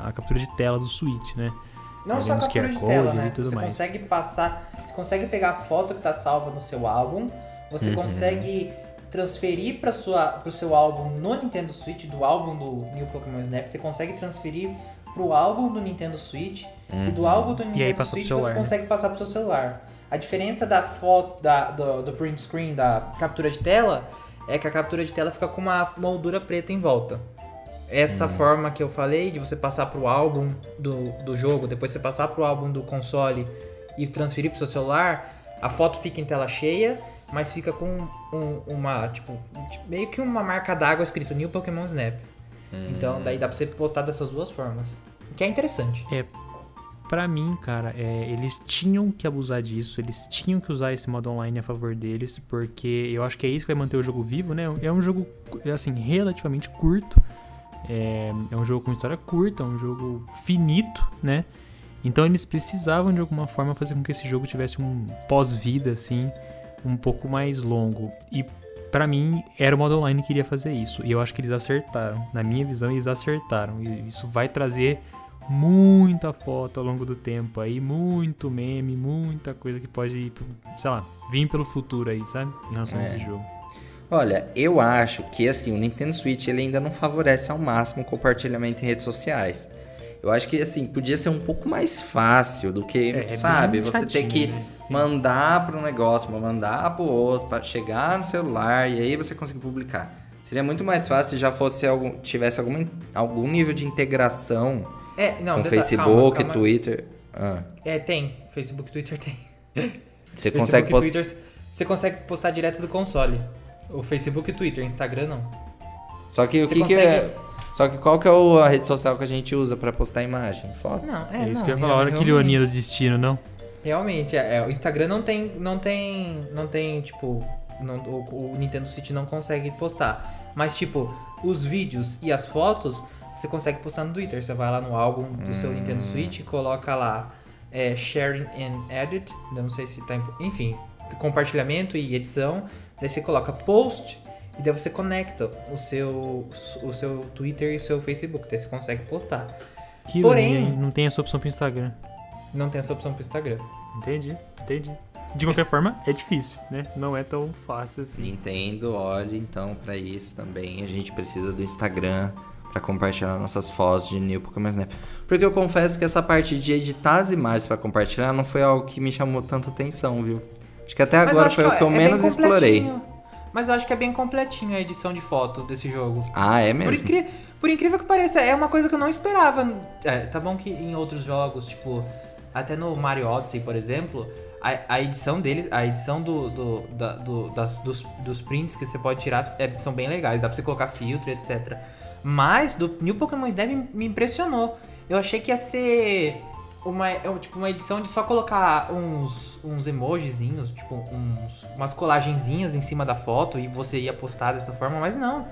a, a captura de tela do Switch, né? Não só captura de tela, né? você mais. consegue passar, você consegue pegar a foto que está salva no seu álbum, você uhum. consegue transferir para sua pro seu álbum no Nintendo Switch do álbum do New Pokémon Snap, você consegue transferir pro álbum do Nintendo Switch uhum. e do álbum do Nintendo Switch você né? consegue passar pro seu celular. A diferença da foto da, do, do print screen da captura de tela é que a captura de tela fica com uma moldura preta em volta. Essa hum. forma que eu falei de você passar pro álbum do, do jogo, depois você passar pro álbum do console e transferir pro seu celular, a foto fica em tela cheia, mas fica com um, uma, tipo, meio que uma marca d'água escrito New Pokémon Snap. Hum. Então, daí dá pra você postar dessas duas formas. Que é interessante. É, para mim, cara, é, eles tinham que abusar disso, eles tinham que usar esse modo online a favor deles, porque eu acho que é isso que vai manter o jogo vivo, né? É um jogo, assim, relativamente curto. É, é um jogo com história curta, é um jogo finito, né? Então eles precisavam de alguma forma fazer com que esse jogo tivesse um pós-vida assim, um pouco mais longo. E para mim era o modo online que iria fazer isso. E eu acho que eles acertaram. Na minha visão, eles acertaram. E isso vai trazer muita foto ao longo do tempo aí, muito meme, muita coisa que pode, sei lá, vir pelo futuro aí, sabe? Em relação é. a esse jogo. Olha, eu acho que assim, o Nintendo Switch ele ainda não favorece ao máximo o compartilhamento em redes sociais. Eu acho que assim, podia ser um pouco mais fácil do que, é, é sabe, você ter que né? Mandar para um negócio, mandar para o outro, para chegar no celular e aí você conseguir publicar. Seria muito mais fácil se já fosse algum, tivesse algum, algum nível de integração é, não, com Facebook, calma, calma. Twitter. Ah. É, tem. Facebook, Twitter tem. Você Facebook consegue postar. Twitter, você consegue postar direto do console. O Facebook e Twitter, Instagram não. Só que o que, consegue... que é. Só que qual que é a rede social que a gente usa para postar imagem? Foto? Não, é, é isso não, que eu ia falar, hora que ironia do destino, não? Realmente, é, é, o Instagram não tem, não tem, não tem, tipo, não, o, o, Nintendo Switch não consegue postar. Mas, tipo, os vídeos e as fotos, você consegue postar no Twitter. Você vai lá no álbum do hum. seu Nintendo Switch, coloca lá é, Sharing and Edit, não sei se tá, enfim, compartilhamento e edição. Daí você coloca post e daí você conecta o seu, o seu Twitter e o seu Facebook. Daí você consegue postar. Que Porém, não tem essa opção pro Instagram. Não tem essa opção pro Instagram. Entendi, entendi. De qualquer forma, é difícil, né? Não é tão fácil assim. Nintendo, olhe então para isso também. A gente precisa do Instagram para compartilhar nossas fotos de New Pokémon Snap. Porque eu confesso que essa parte de editar as imagens para compartilhar não foi algo que me chamou tanta atenção, viu? Acho que até agora foi o que eu é menos explorei. mas eu acho que é bem completinho a edição de foto desse jogo. Ah, é Por, mesmo? incri- por incrível que pareça, é uma coisa que eu não esperava. É, tá bom que em outros jogos, tipo, até no Mario Odyssey, por exemplo, a, a edição deles, a edição do, do- da- do- das- dos, dos prints que você pode tirar é- são bem legais, dá pra você colocar filtro, etc. Mas do New Pokémon Snap me- me impressionou. Eu achei que ia ser uma, é, tipo, uma edição de só colocar uns, uns emojizinhos, tipo, uns, umas colagenzinhas em cima da foto e você ia postar dessa forma, mas não.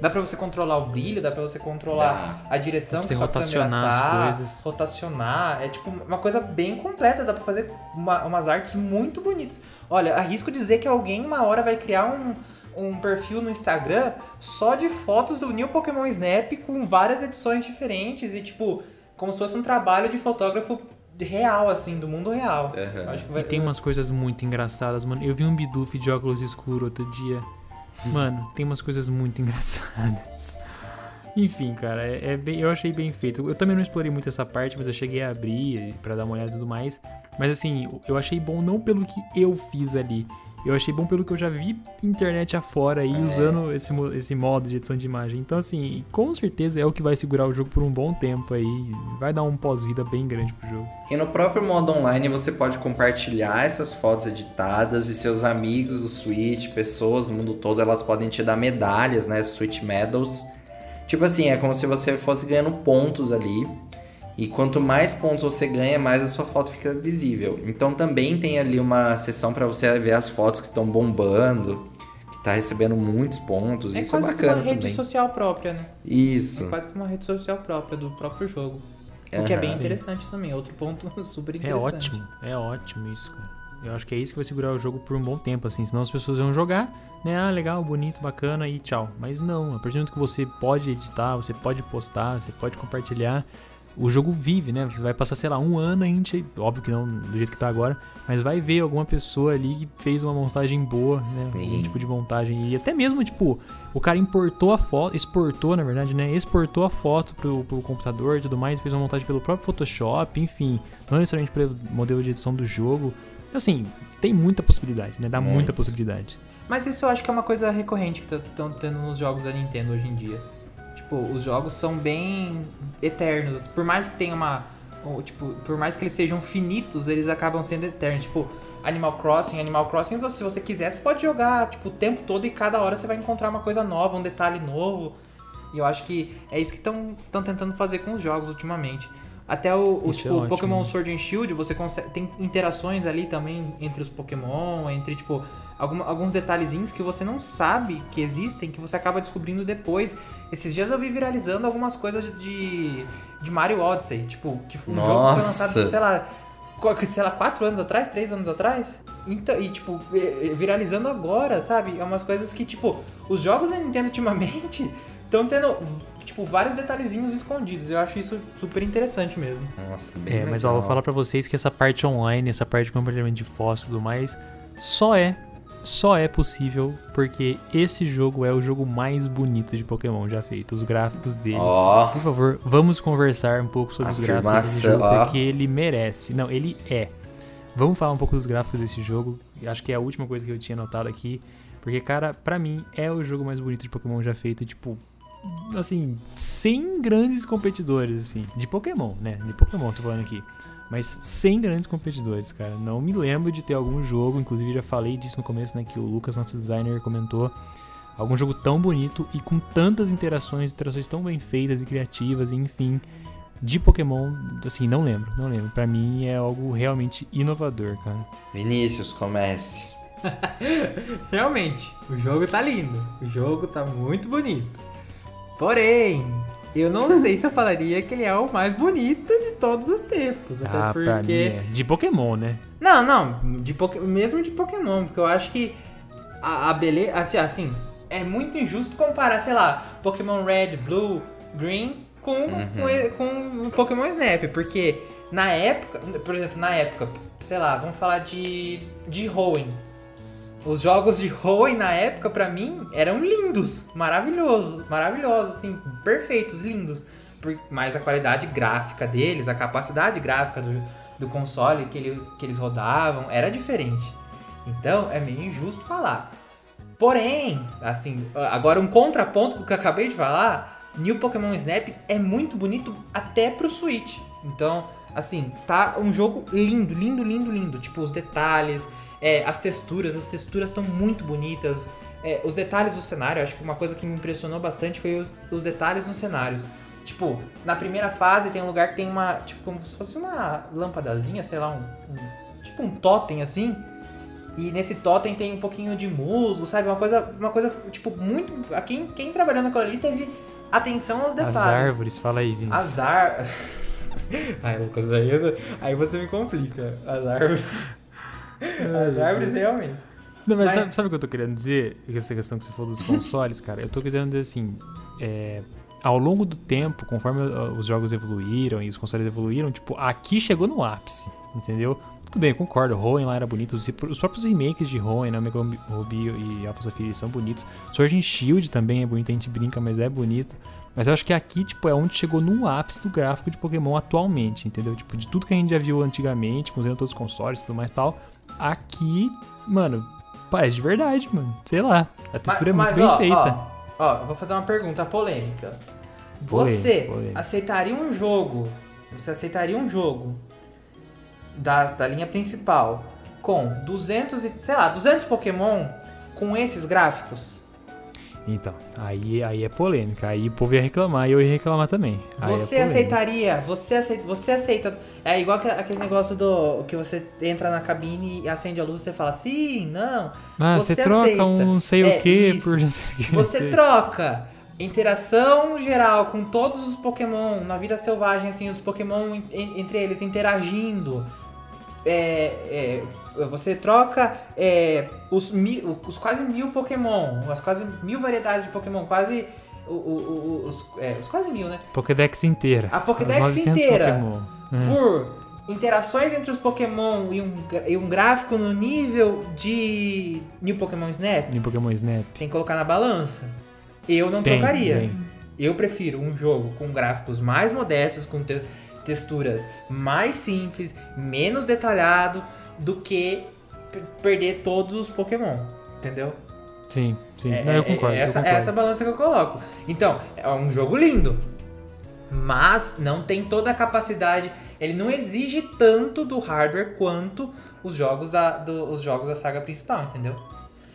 Dá pra você controlar o brilho, dá pra você controlar a direção Dá pra que você sua câmera rotacionar as tá, coisas. rotacionar. É tipo uma coisa bem completa, dá pra fazer uma- umas artes muito bonitas. Olha, arrisco dizer que alguém uma hora vai criar um, um perfil no Instagram só de fotos do New Pokémon Snap com várias edições diferentes e tipo, como se fosse um trabalho de fotógrafo real, assim, do mundo real. Acho que E vai, tem umas coisas muito engraçadas, mano. Eu vi um Bidoof de óculos escuros outro dia. Mano, tem umas coisas muito engraçadas. Enfim, cara, é, é bem, eu achei bem feito. Eu também não explorei muito essa parte, mas eu cheguei a abrir pra dar uma olhada e tudo mais. Mas assim, eu achei bom não pelo que eu fiz ali. Eu achei bom pelo que eu já vi internet afora aí usando esse, esse modo de edição de imagem. Então, assim, com certeza é o que vai segurar o jogo por um bom tempo aí. Vai dar um pós-vida bem grande pro jogo. E no próprio modo online você pode compartilhar essas fotos editadas e seus amigos do Switch, pessoas do mundo todo, elas podem te dar medalhas, né? Switch Medals. Tipo assim, é como se você fosse ganhando pontos ali. E quanto mais pontos você ganha, mais a sua foto fica visível. Então também tem ali uma seção para você ver as fotos que estão bombando, que tá recebendo muitos pontos. É Isso é quase que bacana uma rede também. social própria, né? É Isso. quase que uma rede social própria do próprio jogo. O que é bem interessante também. Outro ponto super É interessante. ótimo, é ótimo isso, cara. Eu acho que é isso que vai segurar o jogo por um bom tempo, assim. Senão as pessoas vão jogar, né? Ah, legal, bonito, bacana e tchau. Mas não, a partir do momento que você pode editar, você pode postar, você pode compartilhar, o jogo vive, né? Vai passar, sei lá, um ano a gente, óbvio que não do jeito que tá agora, mas vai ver alguma pessoa ali que fez uma montagem boa, né? Sim. Algum tipo de montagem. E até mesmo, tipo, o cara importou a foto, exportou, na verdade, né? Exportou a foto pro, pro computador e tudo mais, fez uma montagem pelo próprio Photoshop, enfim, não necessariamente pelo modelo de edição do jogo. Assim, tem muita possibilidade, né? Dá Muito. muita possibilidade. Mas isso eu acho que é uma coisa recorrente que estão tendo nos jogos da Nintendo hoje em dia. Tipo, os jogos são bem eternos. Por mais que tenha uma. ou, Tipo, por mais que eles sejam finitos, eles acabam sendo eternos. Tipo, Animal Crossing, Animal Crossing, você- se você quiser, você pode jogar tipo, o tempo todo e cada hora você vai encontrar uma coisa nova, um detalhe novo. E eu acho que é isso que estão tentando fazer com os jogos ultimamente. Até o, o, Isso tipo, é. Pokémon Sword and Shield, você consegue, tem interações ali também entre os Pokémon, entre, tipo, alguma- alguns detalhezinhos que você não sabe que existem, que você acaba descobrindo depois. Esses dias eu vi viralizando algumas coisas de, de Mario Odyssey, tipo, que foi um jogo que foi Nossa. lançado, sei lá, sei lá, quatro anos atrás, três anos atrás. Então, e, tipo, viralizando agora, sabe? É umas coisas que, tipo, os jogos da Nintendo ultimamente estão tendo, tipo, vários detalhezinhos escondidos. Eu acho isso super interessante mesmo. Nossa, bem É, mas ó, legal. vou falar pra vocês que essa parte online, essa parte de compartilhamento de fotos e tudo mais, só é, só é possível porque esse jogo é o jogo mais bonito de Pokémon já feito. Os gráficos dele. Ó, Por favor, vamos conversar um pouco sobre os gráficos desse Afirmação, jogo, porque ele merece. Não, ele é. Vamos falar um pouco dos gráficos desse jogo. Acho que é a última coisa que eu tinha notado aqui. Porque, cara, pra mim é o jogo mais bonito de Pokémon já feito. Tipo, assim, sem grandes competidores, assim. De Pokémon, né? De Pokémon, tô falando aqui. Mas sem grandes competidores, cara. Não me lembro de ter algum jogo, inclusive já falei disso no começo, né? Que o Lucas, nosso designer, comentou. Algum jogo tão bonito e com tantas interações, interações tão bem feitas e criativas, e enfim. De Pokémon, assim, não lembro, não lembro. Pra mim é algo realmente inovador, cara. Vinícius, comece. Realmente, o jogo tá lindo. O jogo tá muito bonito. Porém, eu não sei se eu falaria que ele é o mais bonito de todos os tempos. Até ah, porque. é. De Pokémon, né? Não, não, de Poké- mesmo de Pokémon, porque eu acho que a, a beleza. Assim, assim, é muito injusto comparar, sei lá, Pokémon Red, Blue, Green com, Uhum. com, com Pokémon Snap, porque na época, por exemplo, na época, sei lá, vamos falar de, de Hoenn. Os jogos de Hoenn na época, pra mim, eram lindos, maravilhosos, maravilhosos, assim, perfeitos, lindos. Mas a qualidade gráfica deles, a capacidade gráfica do, do console que eles, que eles rodavam era diferente. Então é meio injusto falar. Porém, assim, agora um contraponto do que eu acabei de falar, New Pokémon Snap é muito bonito até pro Switch. Então, assim, tá um jogo lindo, lindo, lindo, lindo. Tipo, os detalhes, é, as texturas, as texturas estão muito bonitas. É, os detalhes do cenário, acho que uma coisa que me impressionou bastante foi os, os detalhes nos cenários. Tipo, na primeira fase tem um lugar que tem uma. Tipo, como se fosse uma lâmpadazinha, sei lá, um, um tipo um totem assim. E nesse totem tem um pouquinho de musgo, sabe? Uma coisa, uma coisa tipo, muito. Quem, quem trabalhando naquilo ali teve atenção aos detalhes. As árvores, fala aí, Vinícius. As árvores. Ai, Lucas, aí, aí você me complica. As árvores. As árvores realmente. Não, mas, mas... Sabe, sabe, o que eu tô querendo dizer? Essa questão que você falou dos consoles, cara. Eu tô querendo dizer assim. É, ao longo do tempo, conforme os jogos evoluíram e os consoles evoluíram, tipo, aqui chegou no ápice, entendeu? Tudo bem, eu concordo, Hoenn lá era bonito, os, os próprios remakes de Hoenn, né, Omega Ruby e Alpha Sapphire são bonitos. And Shield também é bonito, a gente brinca, mas é bonito. Mas eu acho que aqui, tipo, é onde chegou no ápice do gráfico de Pokémon atualmente, entendeu? Tipo, de tudo que a gente já viu antigamente, todos os consoles e tudo mais e tal, aqui, mano, parece de verdade, mano. Sei lá, a textura mas, é muito bem ó, feita. Ó, ó, eu vou fazer uma pergunta polêmica. Você polêmica. aceitaria um jogo? Você aceitaria um jogo da, da linha principal com 200 e, sei lá, 200 Pokémon com esses gráficos? Então, aí, aí é polêmica. Aí o povo ia reclamar e eu ia reclamar também. Aí é você é aceitaria? Você aceita, você aceita. É igual aquele negócio do que você entra na cabine e acende a luz e você fala sim, não. Ah, você, você troca aceita. um sei é, o que por. Você troca interação geral com todos os Pokémon na vida selvagem, assim, os Pokémon entre eles interagindo. É, é, você troca é, os, mil, os quase mil Pokémon, as quase mil variedades de Pokémon, quase o, o, os, é, os, quase mil, né? Pokédex inteira. A Pokédex inteira. Uhum. Por interações entre os Pokémon e um, e um gráfico no nível de New Pokémon Snap. New Pokémon Snap. Tem que colocar na balança. Eu não tem, trocaria. Tem. Eu prefiro um jogo com gráficos mais modestos, com te texturas mais simples, menos detalhado, do que perder todos os Pokémon. Entendeu? Sim, sim. É, não, eu, concordo, é essa, eu concordo. É essa balança que eu coloco. Então, é um jogo lindo. Mas não tem toda a capacidade. Ele não exige tanto do hardware quanto os jogos da, do, os jogos da saga principal, entendeu?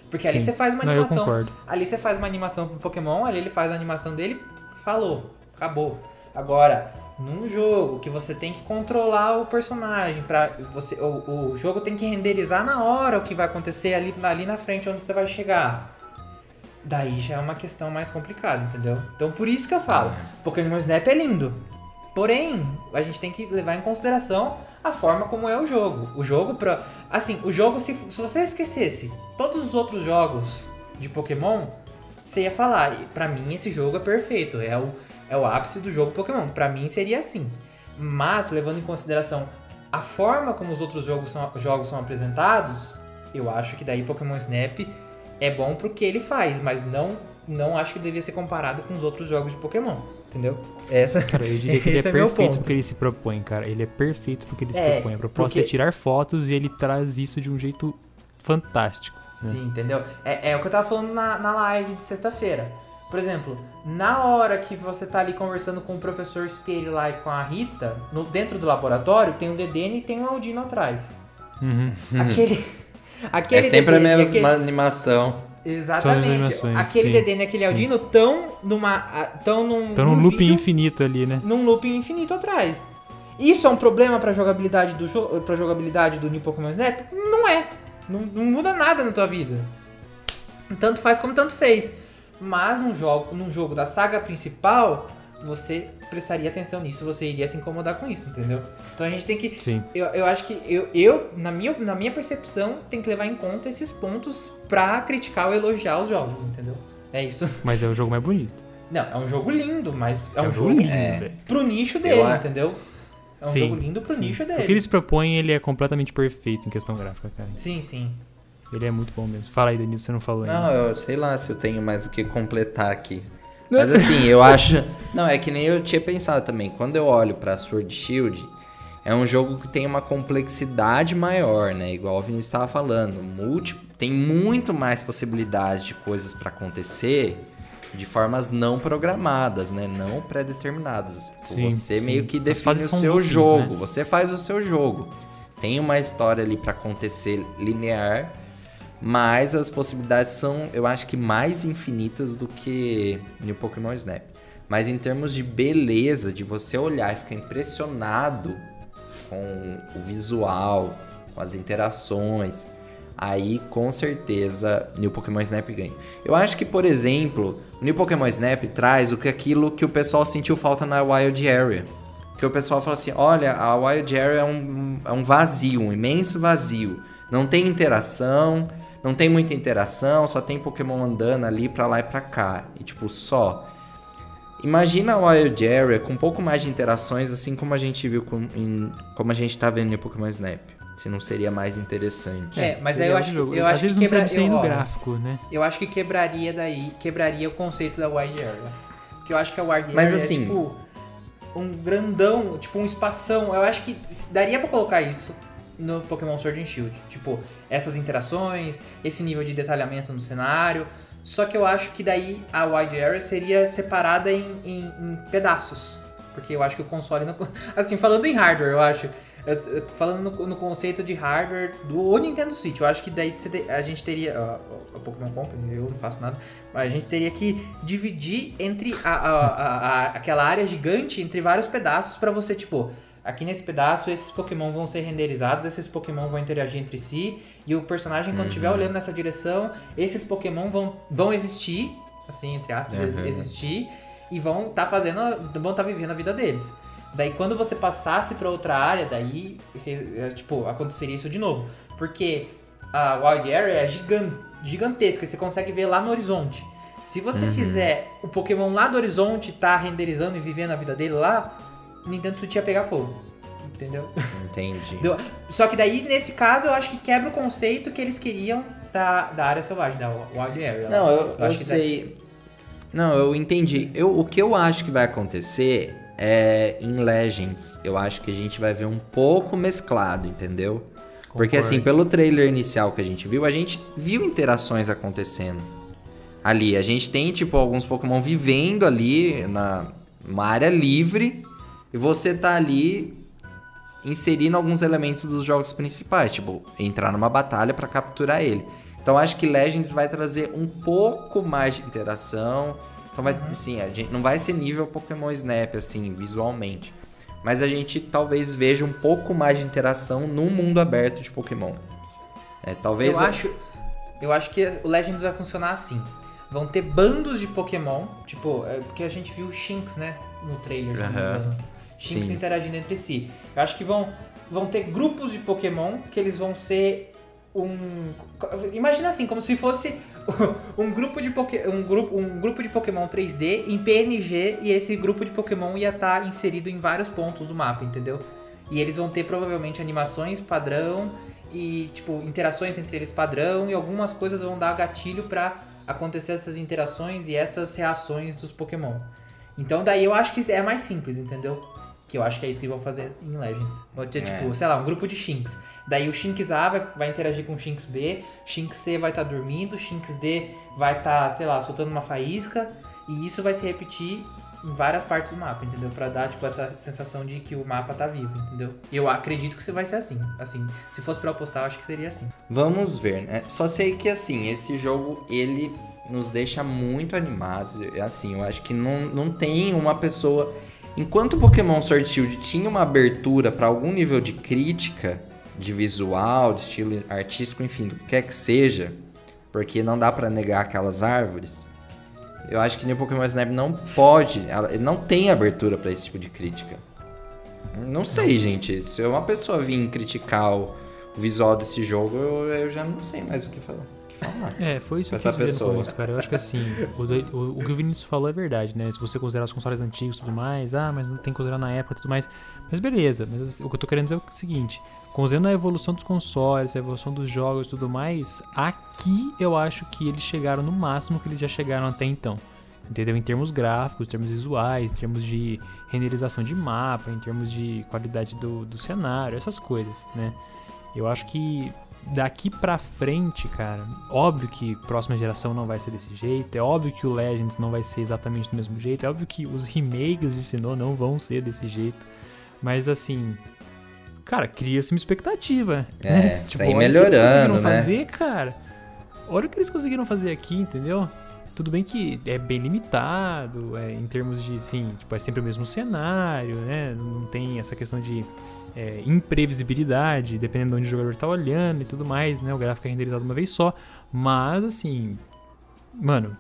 Porque ali Sim. você faz uma animação. Não, ali você faz uma animação pro Pokémon, ali ele faz a animação dele, falou, acabou. Agora, num jogo que você tem que controlar o personagem para você o, o jogo tem que renderizar na hora o que vai acontecer ali, ali na frente onde você vai chegar. Daí já é uma questão mais complicada, entendeu? Então por isso que eu falo, é. Pokémon Snap é lindo. Porém, a gente tem que levar em consideração a forma como é o jogo. O jogo pra. Assim, o jogo, se, se você esquecesse todos os outros jogos de Pokémon, você ia falar, para mim esse jogo é perfeito, é o, é o ápice do jogo Pokémon. Para mim seria assim. Mas, levando em consideração a forma como os outros jogos são, jogos são apresentados, eu acho que daí Pokémon Snap é bom pro que ele faz, mas não, não acho que devia ser comparado com os outros jogos de Pokémon. Entendeu? Essa, cara, eu diria que ele é, é perfeito porque ele se propõe, cara. Ele é perfeito porque ele se é, propõe. A proposta porque... é tirar fotos e ele traz isso de um jeito fantástico. Né? Sim, entendeu? É, é o que eu tava falando na, na live de sexta-feira. Por exemplo, na hora que você tá ali conversando com o professor Spire lá e com a Rita, no, dentro do laboratório, tem um Dedene e tem um Aldino atrás. Uhum. Aquele. aquele é sempre Dedene, a mesma aquele... animação. Exatamente. Aquele Dedenne e aquele Aldino estão numa. Estão num. Estão num looping vídeo, infinito ali, né? Num looping infinito atrás. Isso é um problema pra jogabilidade do jogo. pra jogabilidade do New Pokémon Snap? Não é. Não, não, muda nada na tua vida. Tanto faz como tanto fez. Mas num jogo, num jogo da saga principal, você prestaria atenção nisso, você iria se incomodar com isso, entendeu? Então a gente tem que. Sim. Eu, eu acho que eu, eu na, minha, na minha percepção, tem que levar em conta esses pontos pra criticar ou elogiar os jogos, entendeu? É isso. Mas é o jogo mais bonito. Não, é um jogo lindo, mas é, é um, jogo lindo é. pro nicho dele, eu, entendeu? É um sim, jogo lindo pro sim. nicho dele. O que eles propõem, ele é completamente perfeito em questão gráfica, cara. Sim, sim. Ele é muito bom mesmo. Fala aí, Danilo, você não falou ainda. Não, eu sei lá se eu tenho mais o que completar aqui. Mas assim, eu acho. Não, é que nem eu tinha pensado também. Quando eu olho pra Sword Shield, é um jogo que tem uma complexidade maior, né? Igual o Vinícius estava falando. Múltiplo, tem muito mais possibilidades de coisas para acontecer de formas não programadas, né? Não pré-determinadas. Sim, você sim. meio que define o seu jogo, né? você faz o seu jogo. Tem uma história ali para acontecer linear, mas as possibilidades são, eu acho que mais infinitas do que no Pokémon Snap. Mas em termos de beleza, de você olhar e ficar impressionado com o visual, com as interações, aí com certeza New Pokémon Snap ganha. Eu acho que, por exemplo, o New Pokémon Snap traz o que aquilo que o pessoal sentiu falta na Wild Area. Que o pessoal fala assim: olha, a Wild Area é um, é um vazio, um imenso vazio. Não tem interação, não tem muita interação, só tem Pokémon andando ali pra lá e pra cá. E tipo, só. Imagina a Wild Area com um pouco mais de interações, assim como a gente viu com, em, como a gente tá vendo no Pokémon Snap. Se não seria mais interessante. É, mas aí eu acho, eu acho que quebra... eu, gráfico, né? Eu acho que quebraria daí, quebraria o conceito da Wild Area. Porque eu acho que a Wild mas, Area é, assim, é tipo um grandão, tipo um espação. Eu acho que daria para colocar isso no Pokémon Sword and Shield. Tipo, essas interações, esse nível de detalhamento no cenário. Só que eu acho que daí a wide area seria separada em, em, em pedaços. Porque eu acho que o console. Não... Assim, falando em hardware, eu acho. Falando no, no, conceito de hardware do Nintendo Switch, eu acho que daí a gente teria. A, a Pokémon Company, eu não faço nada, mas a gente teria que dividir entre a, a, a aquela área gigante entre vários pedaços para você, tipo, aqui nesse pedaço esses Pokémon vão ser renderizados, esses Pokémon vão interagir entre si, e o personagem, quando estiver uhum. olhando nessa direção, esses Pokémon vão, vão existir, assim, entre aspas, uhum. existir, e vão estar tá fazendo. vão estar tá vivendo a vida deles. Daí quando você passasse para outra área, daí, é, tipo, aconteceria isso de novo. Porque a Wild Area é gigantesca, você consegue ver lá no horizonte. Se você uhum. fizer o Pokémon lá do horizonte tá renderizando e vivendo a vida dele lá, Nintendo Switch ia pegar fogo. Entendeu? Entendi. Só que daí, nesse caso, eu acho que quebra o conceito que eles queriam da, da área selvagem, da Wild Area. Não, eu, eu, eu sei. Não, eu entendi. Eu, o que eu acho que vai acontecer é em Legends. Eu acho que a gente vai ver um pouco mesclado, entendeu? Concordo. Porque assim, pelo trailer inicial que a gente viu, a gente viu interações acontecendo. Ali, a gente tem tipo alguns Pokémon vivendo ali na uma área livre e você tá ali inserindo alguns elementos dos jogos principais, tipo, entrar numa batalha para capturar ele. Então acho que Legends vai trazer um pouco mais de interação. Então vai, uhum. assim, a gente não vai ser nível Pokémon Snap assim, visualmente. Mas a gente talvez veja um pouco mais de interação no mundo aberto de Pokémon. É, talvez eu acho eu acho que o Legends vai funcionar assim. Vão ter bandos de Pokémon, tipo, é porque a gente viu o Shinx, né, no trailer, uhum. Shinx interagindo entre si. Eu acho que vão, vão ter grupos de Pokémon que eles vão ser um. Imagina assim, como se fosse um grupo de, poké, um grupo, um grupo de Pokémon 3D em PNG e esse grupo de Pokémon ia estar tá inserido em vários pontos do mapa, entendeu? E eles vão ter provavelmente animações padrão e, tipo, interações entre eles padrão e algumas coisas vão dar gatilho para acontecer essas interações e essas reações dos Pokémon. Então daí eu acho que é mais simples, entendeu? Que eu acho que é isso que vão fazer em Legends. Vai ter, é. tipo, sei lá, um grupo de Shinx. Daí o Shinx A vai, vai interagir com o Shinx B, Shinx C vai estar tá dormindo, Shinx D vai estar, tá, sei lá, soltando uma faísca. E isso vai se repetir em várias partes do mapa, entendeu? Pra dar, tipo, essa sensação de que o mapa tá vivo, entendeu? Eu acredito que você vai ser assim. Assim, se fosse pra apostar, eu acho que seria assim. Vamos ver, né? Só sei que, assim, esse jogo, ele nos deixa muito animados. Assim, eu acho que não, não tem uma pessoa Enquanto o Pokémon Sword Shield tinha uma abertura para algum nível de crítica, de visual, de estilo artístico, enfim, do que quer que seja, porque não dá para negar aquelas árvores. Eu acho que no Pokémon Snap não pode, não tem abertura para esse tipo de crítica. Não sei, gente. Se uma pessoa vir criticar o visual desse jogo, eu, eu já não sei mais o que falar falar. É, foi isso que essa eu pessoa. Começo, cara. Eu acho que assim, o, o, o, que o Vinícius falou é verdade, né? Se você considerar os consoles antigos e tudo mais, ah, mas não tem que considerar na época e tudo mais. Mas beleza, mas assim, o que eu tô querendo dizer é o seguinte: considerando a evolução dos consoles, a evolução dos jogos e tudo mais, aqui eu acho que eles chegaram no máximo que eles já chegaram até então. Entendeu? Em termos gráficos, em termos visuais, em termos de renderização de mapa, em termos de qualidade do, do cenário, essas coisas, né? Eu acho que daqui pra frente, cara, óbvio que próxima geração não vai ser desse jeito, é óbvio que o Legends não vai ser exatamente do mesmo jeito, é óbvio que os remakes de Sinnoh não vão ser desse jeito, mas assim, cara, cria-se uma expectativa. É, né? tipo, tá melhorando, o que eles conseguiram né? fazer, cara. Olha o que eles conseguiram fazer aqui, entendeu? Tudo bem que é bem limitado, é, em termos de, sim, tipo, é sempre o mesmo cenário, né? Não tem essa questão de é, imprevisibilidade, dependendo de onde o jogador tá olhando e tudo mais, né? O gráfico é renderizado uma vez só. Mas, assim, mano,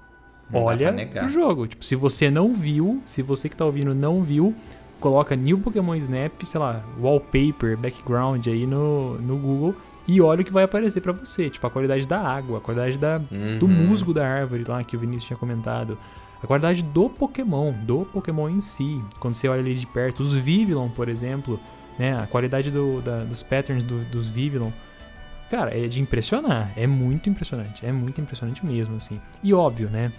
não olha pro jogo. Tipo, se você não viu, se você que tá ouvindo não viu, coloca New Pokémon Snap, sei lá, wallpaper, background aí no, no Google e olha o que vai aparecer para você. Tipo, a qualidade da água, a qualidade da, uhum. do musgo da árvore lá que o Vinícius tinha comentado. A qualidade do Pokémon, do Pokémon em si. Quando você olha ali de perto, os Vivillon, por exemplo, né? A qualidade do, da, dos patterns do, dos Vivillon. Cara, é de impressionar. É muito impressionante. É muito impressionante mesmo, assim. E óbvio, né?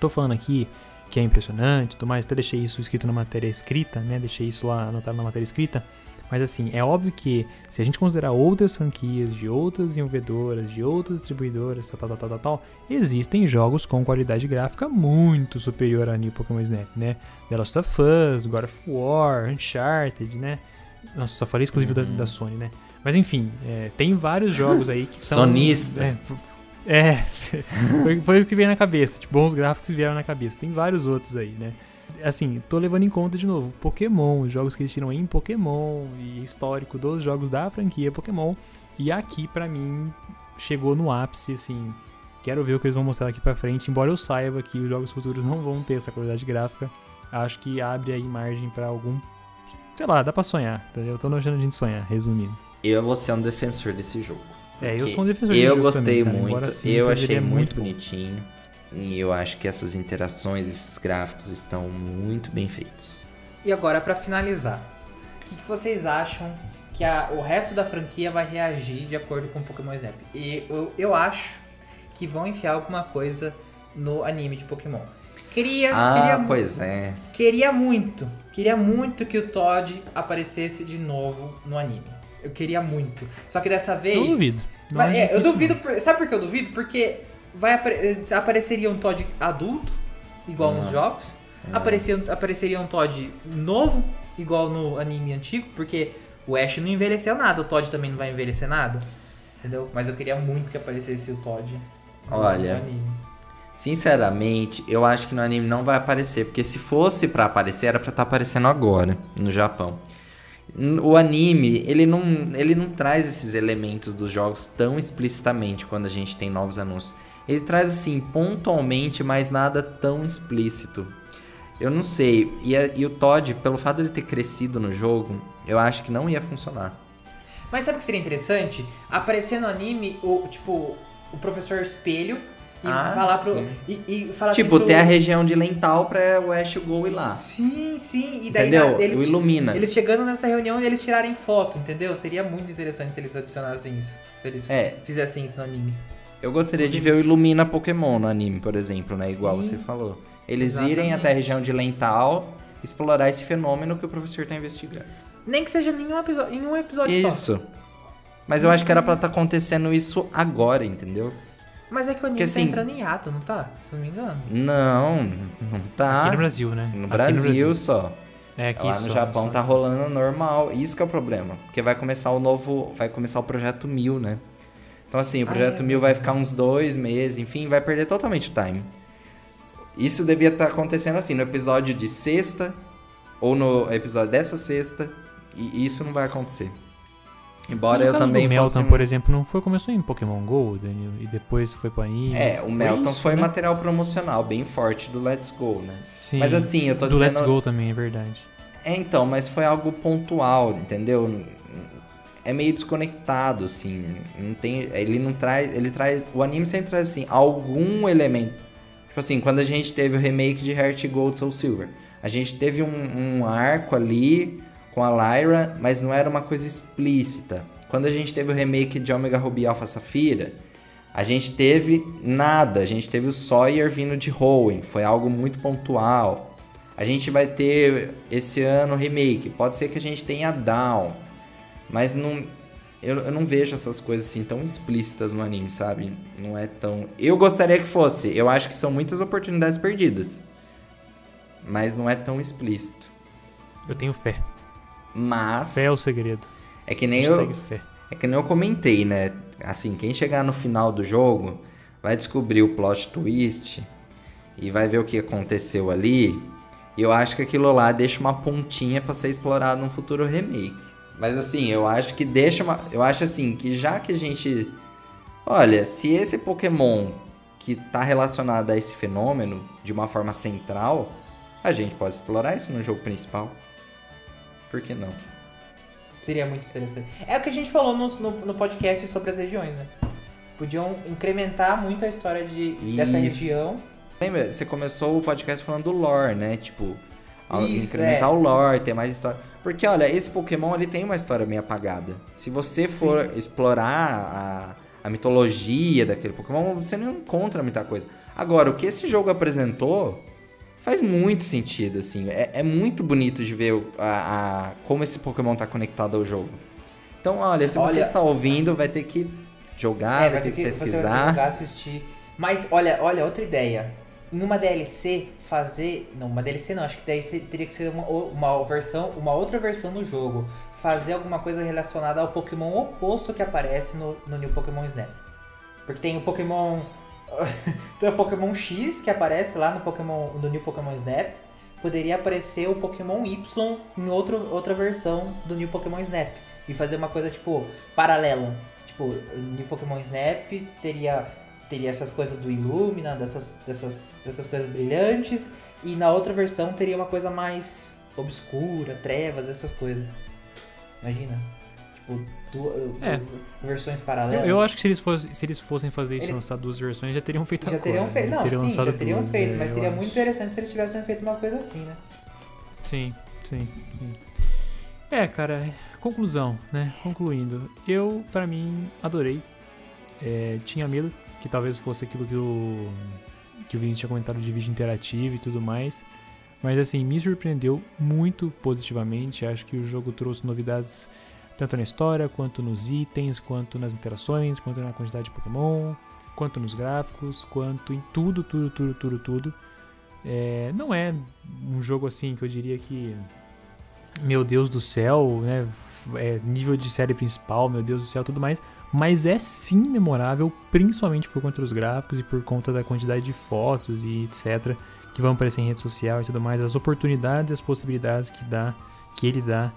Tô falando aqui que é impressionante, tudo mais. Até deixei isso escrito na matéria escrita, né? Deixei isso lá anotado na matéria escrita. Mas assim, é óbvio que se a gente considerar outras franquias de outras desenvolvedoras, de outras distribuidoras, tal, tal, tal, tal, tal, existem jogos com qualidade gráfica muito superior a New Pokémon Snap, né? The Last of Us, God of War, Uncharted, né? Nossa, só falei exclusivo uhum. da, da, Sony, né? Mas enfim, é, tem vários jogos aí que são. Sonista. É, é foi, foi, o que veio na cabeça. Tipo, bons gráficos vieram na cabeça. Tem vários outros aí, né? Assim, tô levando em conta de novo Pokémon, os jogos que eles tiram em Pokémon e histórico dos jogos da franquia Pokémon. E aqui, para mim, chegou no ápice, assim. Quero ver o que eles vão mostrar aqui pra frente. Embora eu saiba que os jogos futuros não vão ter essa qualidade gráfica, acho que abre aí margem para algum sei lá, dá pra sonhar, tá? Eu tô nojando a gente sonhar, resumindo. Eu vou ser um defensor desse jogo. É, eu sou um defensor Eu jogo gostei também, muito, assim, eu achei muito, muito bonitinho. E eu acho que essas interações, esses gráficos estão muito bem feitos. E agora, para finalizar, o que, que, vocês acham que a, o resto da franquia vai reagir de acordo com o Pokémon Snap? E eu, eu acho que vão enfiar alguma coisa no anime de Pokémon. Queria, ah, queria pois é. Queria muito, queria muito que o Todd aparecesse de novo no anime. Eu queria muito. Só que dessa vez. Eu duvido. Não mas, é, eu duvido. Por, sabe por que eu duvido? Porque vai apare, apareceria um Todd adulto, igual nos jogos. Apareceria, apareceria um Todd novo, igual no anime antigo, porque o Ash não envelheceu nada, o Todd também não vai envelhecer nada. Entendeu? Mas eu queria muito que aparecesse o Todd Olha, no anime. Sinceramente, eu acho que no anime não vai aparecer, porque se fosse para aparecer, era pra estar tá aparecendo agora, no Japão. O anime, ele não, ele não traz esses elementos dos jogos tão explicitamente quando a gente tem novos anúncios. Ele traz assim, pontualmente, mas nada tão explícito. Eu não sei. E, e o Todd, pelo fato de ele ter crescido no jogo, eu acho que não ia funcionar. Mas sabe o que seria interessante? Aparecer no anime, o, tipo, o professor espelho e ah, falar pro. E, e falar assim tipo, assim pro... a região de lental pra o Ash Go ir lá. Sim, sim. E daí entendeu? Eles, o ilumina. Eles chegando nessa reunião e eles tirarem foto, entendeu? Seria muito interessante se eles adicionassem isso. Se eles é. fizessem isso no anime. Eu gostaria de ver o Ilumina Pokémon no anime, por exemplo, né? Igual sim, você falou. Eles exatamente. irem até a região de lental, explorar esse fenômeno que o professor tá investigando. Nem que seja em um episódio, em um episódio Isso. Só. Mas eu acho que era pra estar tá acontecendo isso agora, entendeu? Mas é que o anime que, tá assim, tá entrando em ato, não tá? Se não me engano. Não, não tá. Aqui no Brasil, né? No, Brasil, no Brasil, só. É, aqui Lá só, no Japão só. tá rolando normal. Isso que é o problema. Porque vai começar o novo. Vai começar o projeto Mil, né? Então assim, o projeto ah, é. Mil vai ficar uns dois meses, enfim, vai perder totalmente o time. Isso devia estar tá acontecendo assim, no episódio de sexta, ou no episódio dessa sexta, e isso não vai acontecer. Embora eu também o Melton, um... por exemplo, não foi começou em Pokémon Go, e depois foi para anime. É, o Melton isso, foi né? material promocional bem forte do Let's Go, né? Sim. Mas assim, eu tô do dizendo Do Let's Go também, é verdade. É, então, mas foi algo pontual, entendeu? É meio desconectado, assim. Não tem, ele não traz, ele traz, o anime sempre traz assim algum elemento. Tipo assim, quando a gente teve o remake de Heart Gold Soul Silver, a gente teve um, um arco ali com a Lyra, mas não era uma coisa explícita. Quando a gente teve o remake de Omega Ruby Alpha Safira, a gente teve nada, a gente teve o Sawyer vindo de Hoenn, foi algo muito pontual. A gente vai ter esse ano remake, pode ser que a gente tenha Down, mas não eu, eu não vejo essas coisas assim tão explícitas no anime, sabe? Não é tão. Eu gostaria que fosse. Eu acho que são muitas oportunidades perdidas. Mas não é tão explícito. Eu tenho fé. Mas. Fé é o segredo. É que nem Hashtag eu. fé. É que nem eu comentei, né? Assim, quem chegar no final do jogo vai descobrir o plot twist e vai ver o que aconteceu ali. E eu acho que aquilo lá deixa uma pontinha pra ser explorado num futuro remake. Mas assim, eu acho que deixa uma. Eu acho assim, que já que a gente. Olha, se esse Pokémon que tá relacionado a esse fenômeno de uma forma central, a gente pode explorar isso no jogo principal. Por que não? Seria muito interessante. É o que a gente falou no, no, no podcast sobre as regiões, né? Podiam incrementar muito a história de, dessa região. Lembra, você começou o podcast falando do lore, né? Tipo, Isso, incrementar é. o lore, ter mais história. Porque, olha, esse Pokémon ele tem uma história meio apagada. Se você for explorar a, a mitologia daquele Pokémon, você não encontra muita coisa. Agora, o que esse jogo apresentou faz muito sentido, assim. É, é muito bonito de ver a, a- como esse Pokémon tá conectado ao jogo. Então, olha, se você Olha- está ouvindo, vai ter que jogar, vai, ter que, você vai ter que pesquisar. jogar, assistir. Mas olha, olha, outra ideia. Numa DLC, fazer. Não, uma DLC não, acho que daí teria que ser uma, uma versão, uma outra versão no jogo. Fazer alguma coisa relacionada ao Pokémon oposto que aparece no, no New Pokémon Snap. Porque tem o Pokémon. tem o Pokémon X que aparece lá no Pokémon. no New Pokémon Snap. Poderia aparecer o Pokémon Y em outro, outra versão do New Pokémon Snap. E fazer uma coisa tipo paralela. Tipo, New Pokémon Snap teria, teria essas coisas do Illumina, dessas, dessas, dessas coisas brilhantes. E na outra versão teria uma coisa mais obscura, trevas, essas coisas. Imagina. Tipo, du- É. versões Eu, paralelas. eu acho que se eles, fossem, se eles fossem fazer isso, Eles- lançar duas versões, já teriam feito já agora, teriam né? feito. Não, Teriam sim, já teriam duas, feito, é, mas eu seria acho. muito interessante se eles tivessem feito uma coisa assim, né? Sim, sim, sim. É, cara, conclusão, né? Concluindo, eu, pra mim, adorei. É, tinha medo que talvez fosse aquilo que o que o Vinícius tinha comentado de vídeo interativo e tudo mais. Mas assim, me surpreendeu muito positivamente. Acho que o jogo trouxe novidades tanto na história, quanto nos itens, quanto nas interações, quanto na quantidade de Pokémon, quanto nos gráficos, quanto em tudo, tudo, tudo, tudo, tudo. É, não é um jogo assim que eu diria que. Meu Deus do céu, né? É, nível de série principal, meu Deus do céu, tudo mais. Mas é sim memorável, principalmente por conta dos gráficos e por conta da quantidade de fotos e etc. que vão aparecer em rede social e tudo mais. As oportunidades e as possibilidades que dá, que ele dá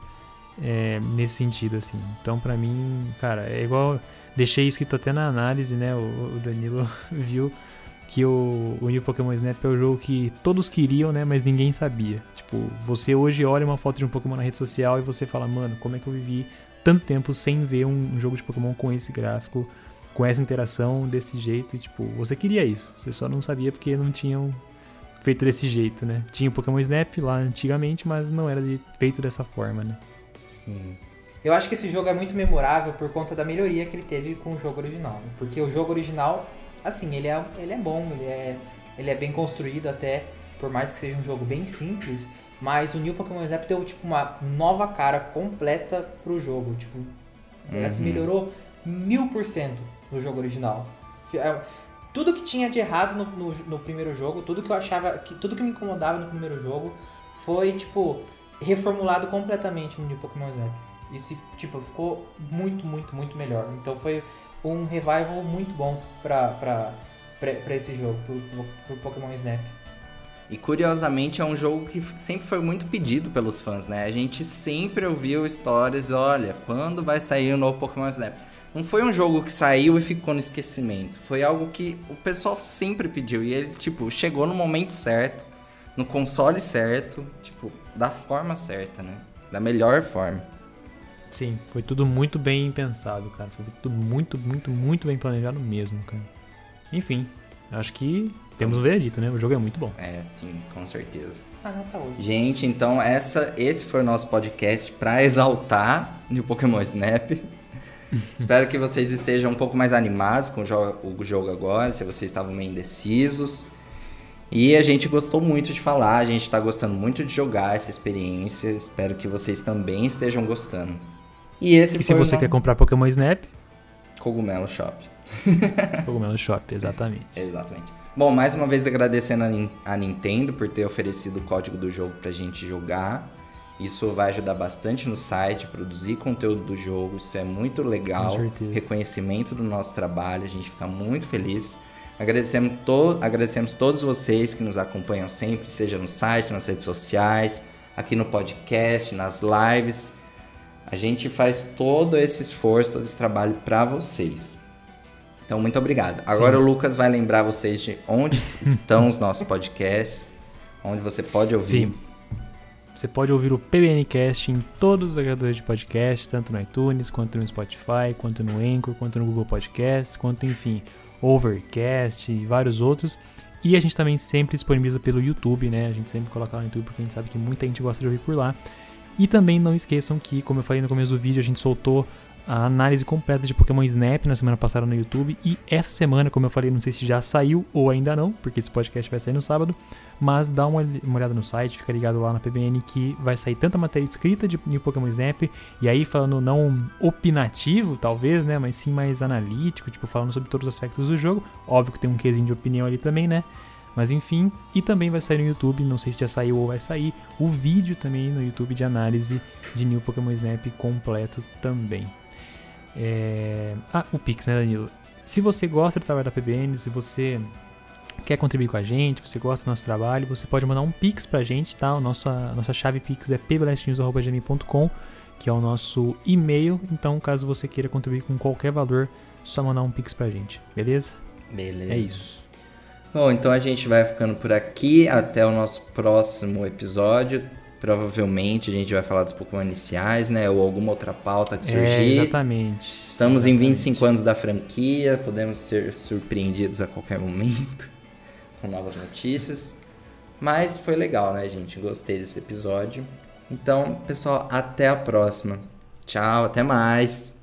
é, nesse sentido, assim. Então, pra mim, cara, é igual. Deixei escrito até na análise, né? O, o Danilo viu que o, o New Pokémon Snap é o jogo que todos queriam, né? Mas ninguém sabia. Tipo, você hoje olha uma foto de um Pokémon na rede social e você fala, mano, como é que eu vivi tanto tempo sem ver um, um jogo de Pokémon com esse gráfico, com essa interação desse jeito? E, tipo, você queria isso. Você só não sabia porque não tinham feito desse jeito, né? Tinha o Pokémon Snap lá antigamente, mas não era de- feito dessa forma, né? Sim. Eu acho que esse jogo é muito memorável por conta da melhoria que ele teve com o jogo original. né? Porque o jogo original, assim, ele é, ele é bom, ele é, ele é bem construído até, por mais que seja um jogo bem simples. Mas o New Pokémon Snap deu, tipo, uma nova cara completa pro jogo. Tipo, assim, Uhum. melhorou mil por cento no jogo original. É, Tudo que tinha de errado no, no, no primeiro jogo, tudo que eu achava, que, tudo que me incomodava no primeiro jogo, foi, tipo, reformulado completamente no New Pokémon Snap. Isso, tipo, ficou muito, muito, muito melhor. Então foi um revival muito bom pra, pra, pra, pra esse jogo, pro, pro, pro Pokémon Snap. E curiosamente é um jogo que sempre foi muito pedido pelos fãs, né? A gente sempre ouviu histórias, olha, quando vai sair o novo Pokémon Snap? Não foi um jogo que saiu e ficou no esquecimento. Foi algo que o pessoal sempre pediu. E ele, tipo, chegou no momento certo, no console certo, tipo, da forma certa, né? Da melhor forma. Sim, foi tudo muito bem pensado, cara. Foi tudo muito, muito, muito bem planejado mesmo, cara. Enfim, acho que temos um veredito, né? O jogo é muito bom. É, sim, com certeza. Ah, não, tá hoje. Gente, então essa, esse foi o nosso podcast pra exaltar o Pokémon Snap. Espero que vocês estejam um pouco mais animados com o jogo agora, se vocês estavam meio indecisos. E a gente gostou muito de falar, a gente tá gostando muito de jogar essa experiência. Espero que vocês também estejam gostando. E esse E se você quer comprar Pokémon Snap, Cogumelo Shop. Cogumelo Shop, exatamente. Exatamente. Bom, mais uma vez agradecendo a Nintendo por ter oferecido o código do jogo pra gente jogar. Isso vai ajudar bastante no site, produzir conteúdo do jogo, isso é muito legal. Com certeza. Reconhecimento do nosso trabalho, a gente fica muito feliz. Agradecemos, to agradecemos todos vocês que nos acompanham sempre, seja no site, nas redes sociais, aqui no podcast, nas lives. A gente faz todo esse esforço, todo esse trabalho pra vocês. Então, muito obrigado. Agora o Lucas vai lembrar vocês de onde estão os nossos podcasts, onde você pode ouvir. Sim. Você pode ouvir o PBNcast em todos os agregadores de podcast, tanto no iTunes, quanto no Spotify, quanto no Anchor, quanto no Google Podcasts, quanto, enfim, Overcast e vários outros. E a gente também sempre disponibiliza pelo YouTube, né? A gente sempre coloca lá no YouTube porque a gente sabe que muita gente gosta de ouvir por lá. E também não esqueçam que, como eu falei no começo do vídeo, a gente soltou a análise completa de Pokémon Snap na semana passada no YouTube. E essa semana, como eu falei, não sei se já saiu ou ainda não, porque esse podcast vai sair no sábado. Mas dá uma, uma olhada no site, fica ligado lá na PBN que vai sair tanta matéria escrita de New Pokémon Snap. E aí falando não opinativo, talvez, né? Mas sim mais analítico, tipo, falando sobre todos os aspectos do jogo. Óbvio que tem um quesinho de opinião ali também, né? Mas enfim, e também vai sair no YouTube, não sei se já saiu ou vai sair, o vídeo também no YouTube de análise de New Pokémon Snap completo também. É... Ah, o Pix, né, Danilo? Se você gosta do trabalho da PBN, se você quer contribuir com a gente, você gosta do nosso trabalho, você pode mandar um Pix pra gente, tá? A nossa, a nossa chave Pix é pblastnews.gmail.com, que é o nosso e-mail. Então, caso você queira contribuir com qualquer valor, só mandar um Pix pra gente, beleza? Beleza. É isso. Bom, então a gente vai ficando por aqui. Até o nosso próximo episódio. Provavelmente a gente vai falar dos Pokémon iniciais, né? Ou alguma outra pauta que É, surgir. exatamente. Estamos em Exatamente. 25 anos da franquia, podemos ser surpreendidos a qualquer momento com novas notícias. Mas foi legal, né, gente? Gostei desse episódio. Então, pessoal, até a próxima. Tchau, até mais.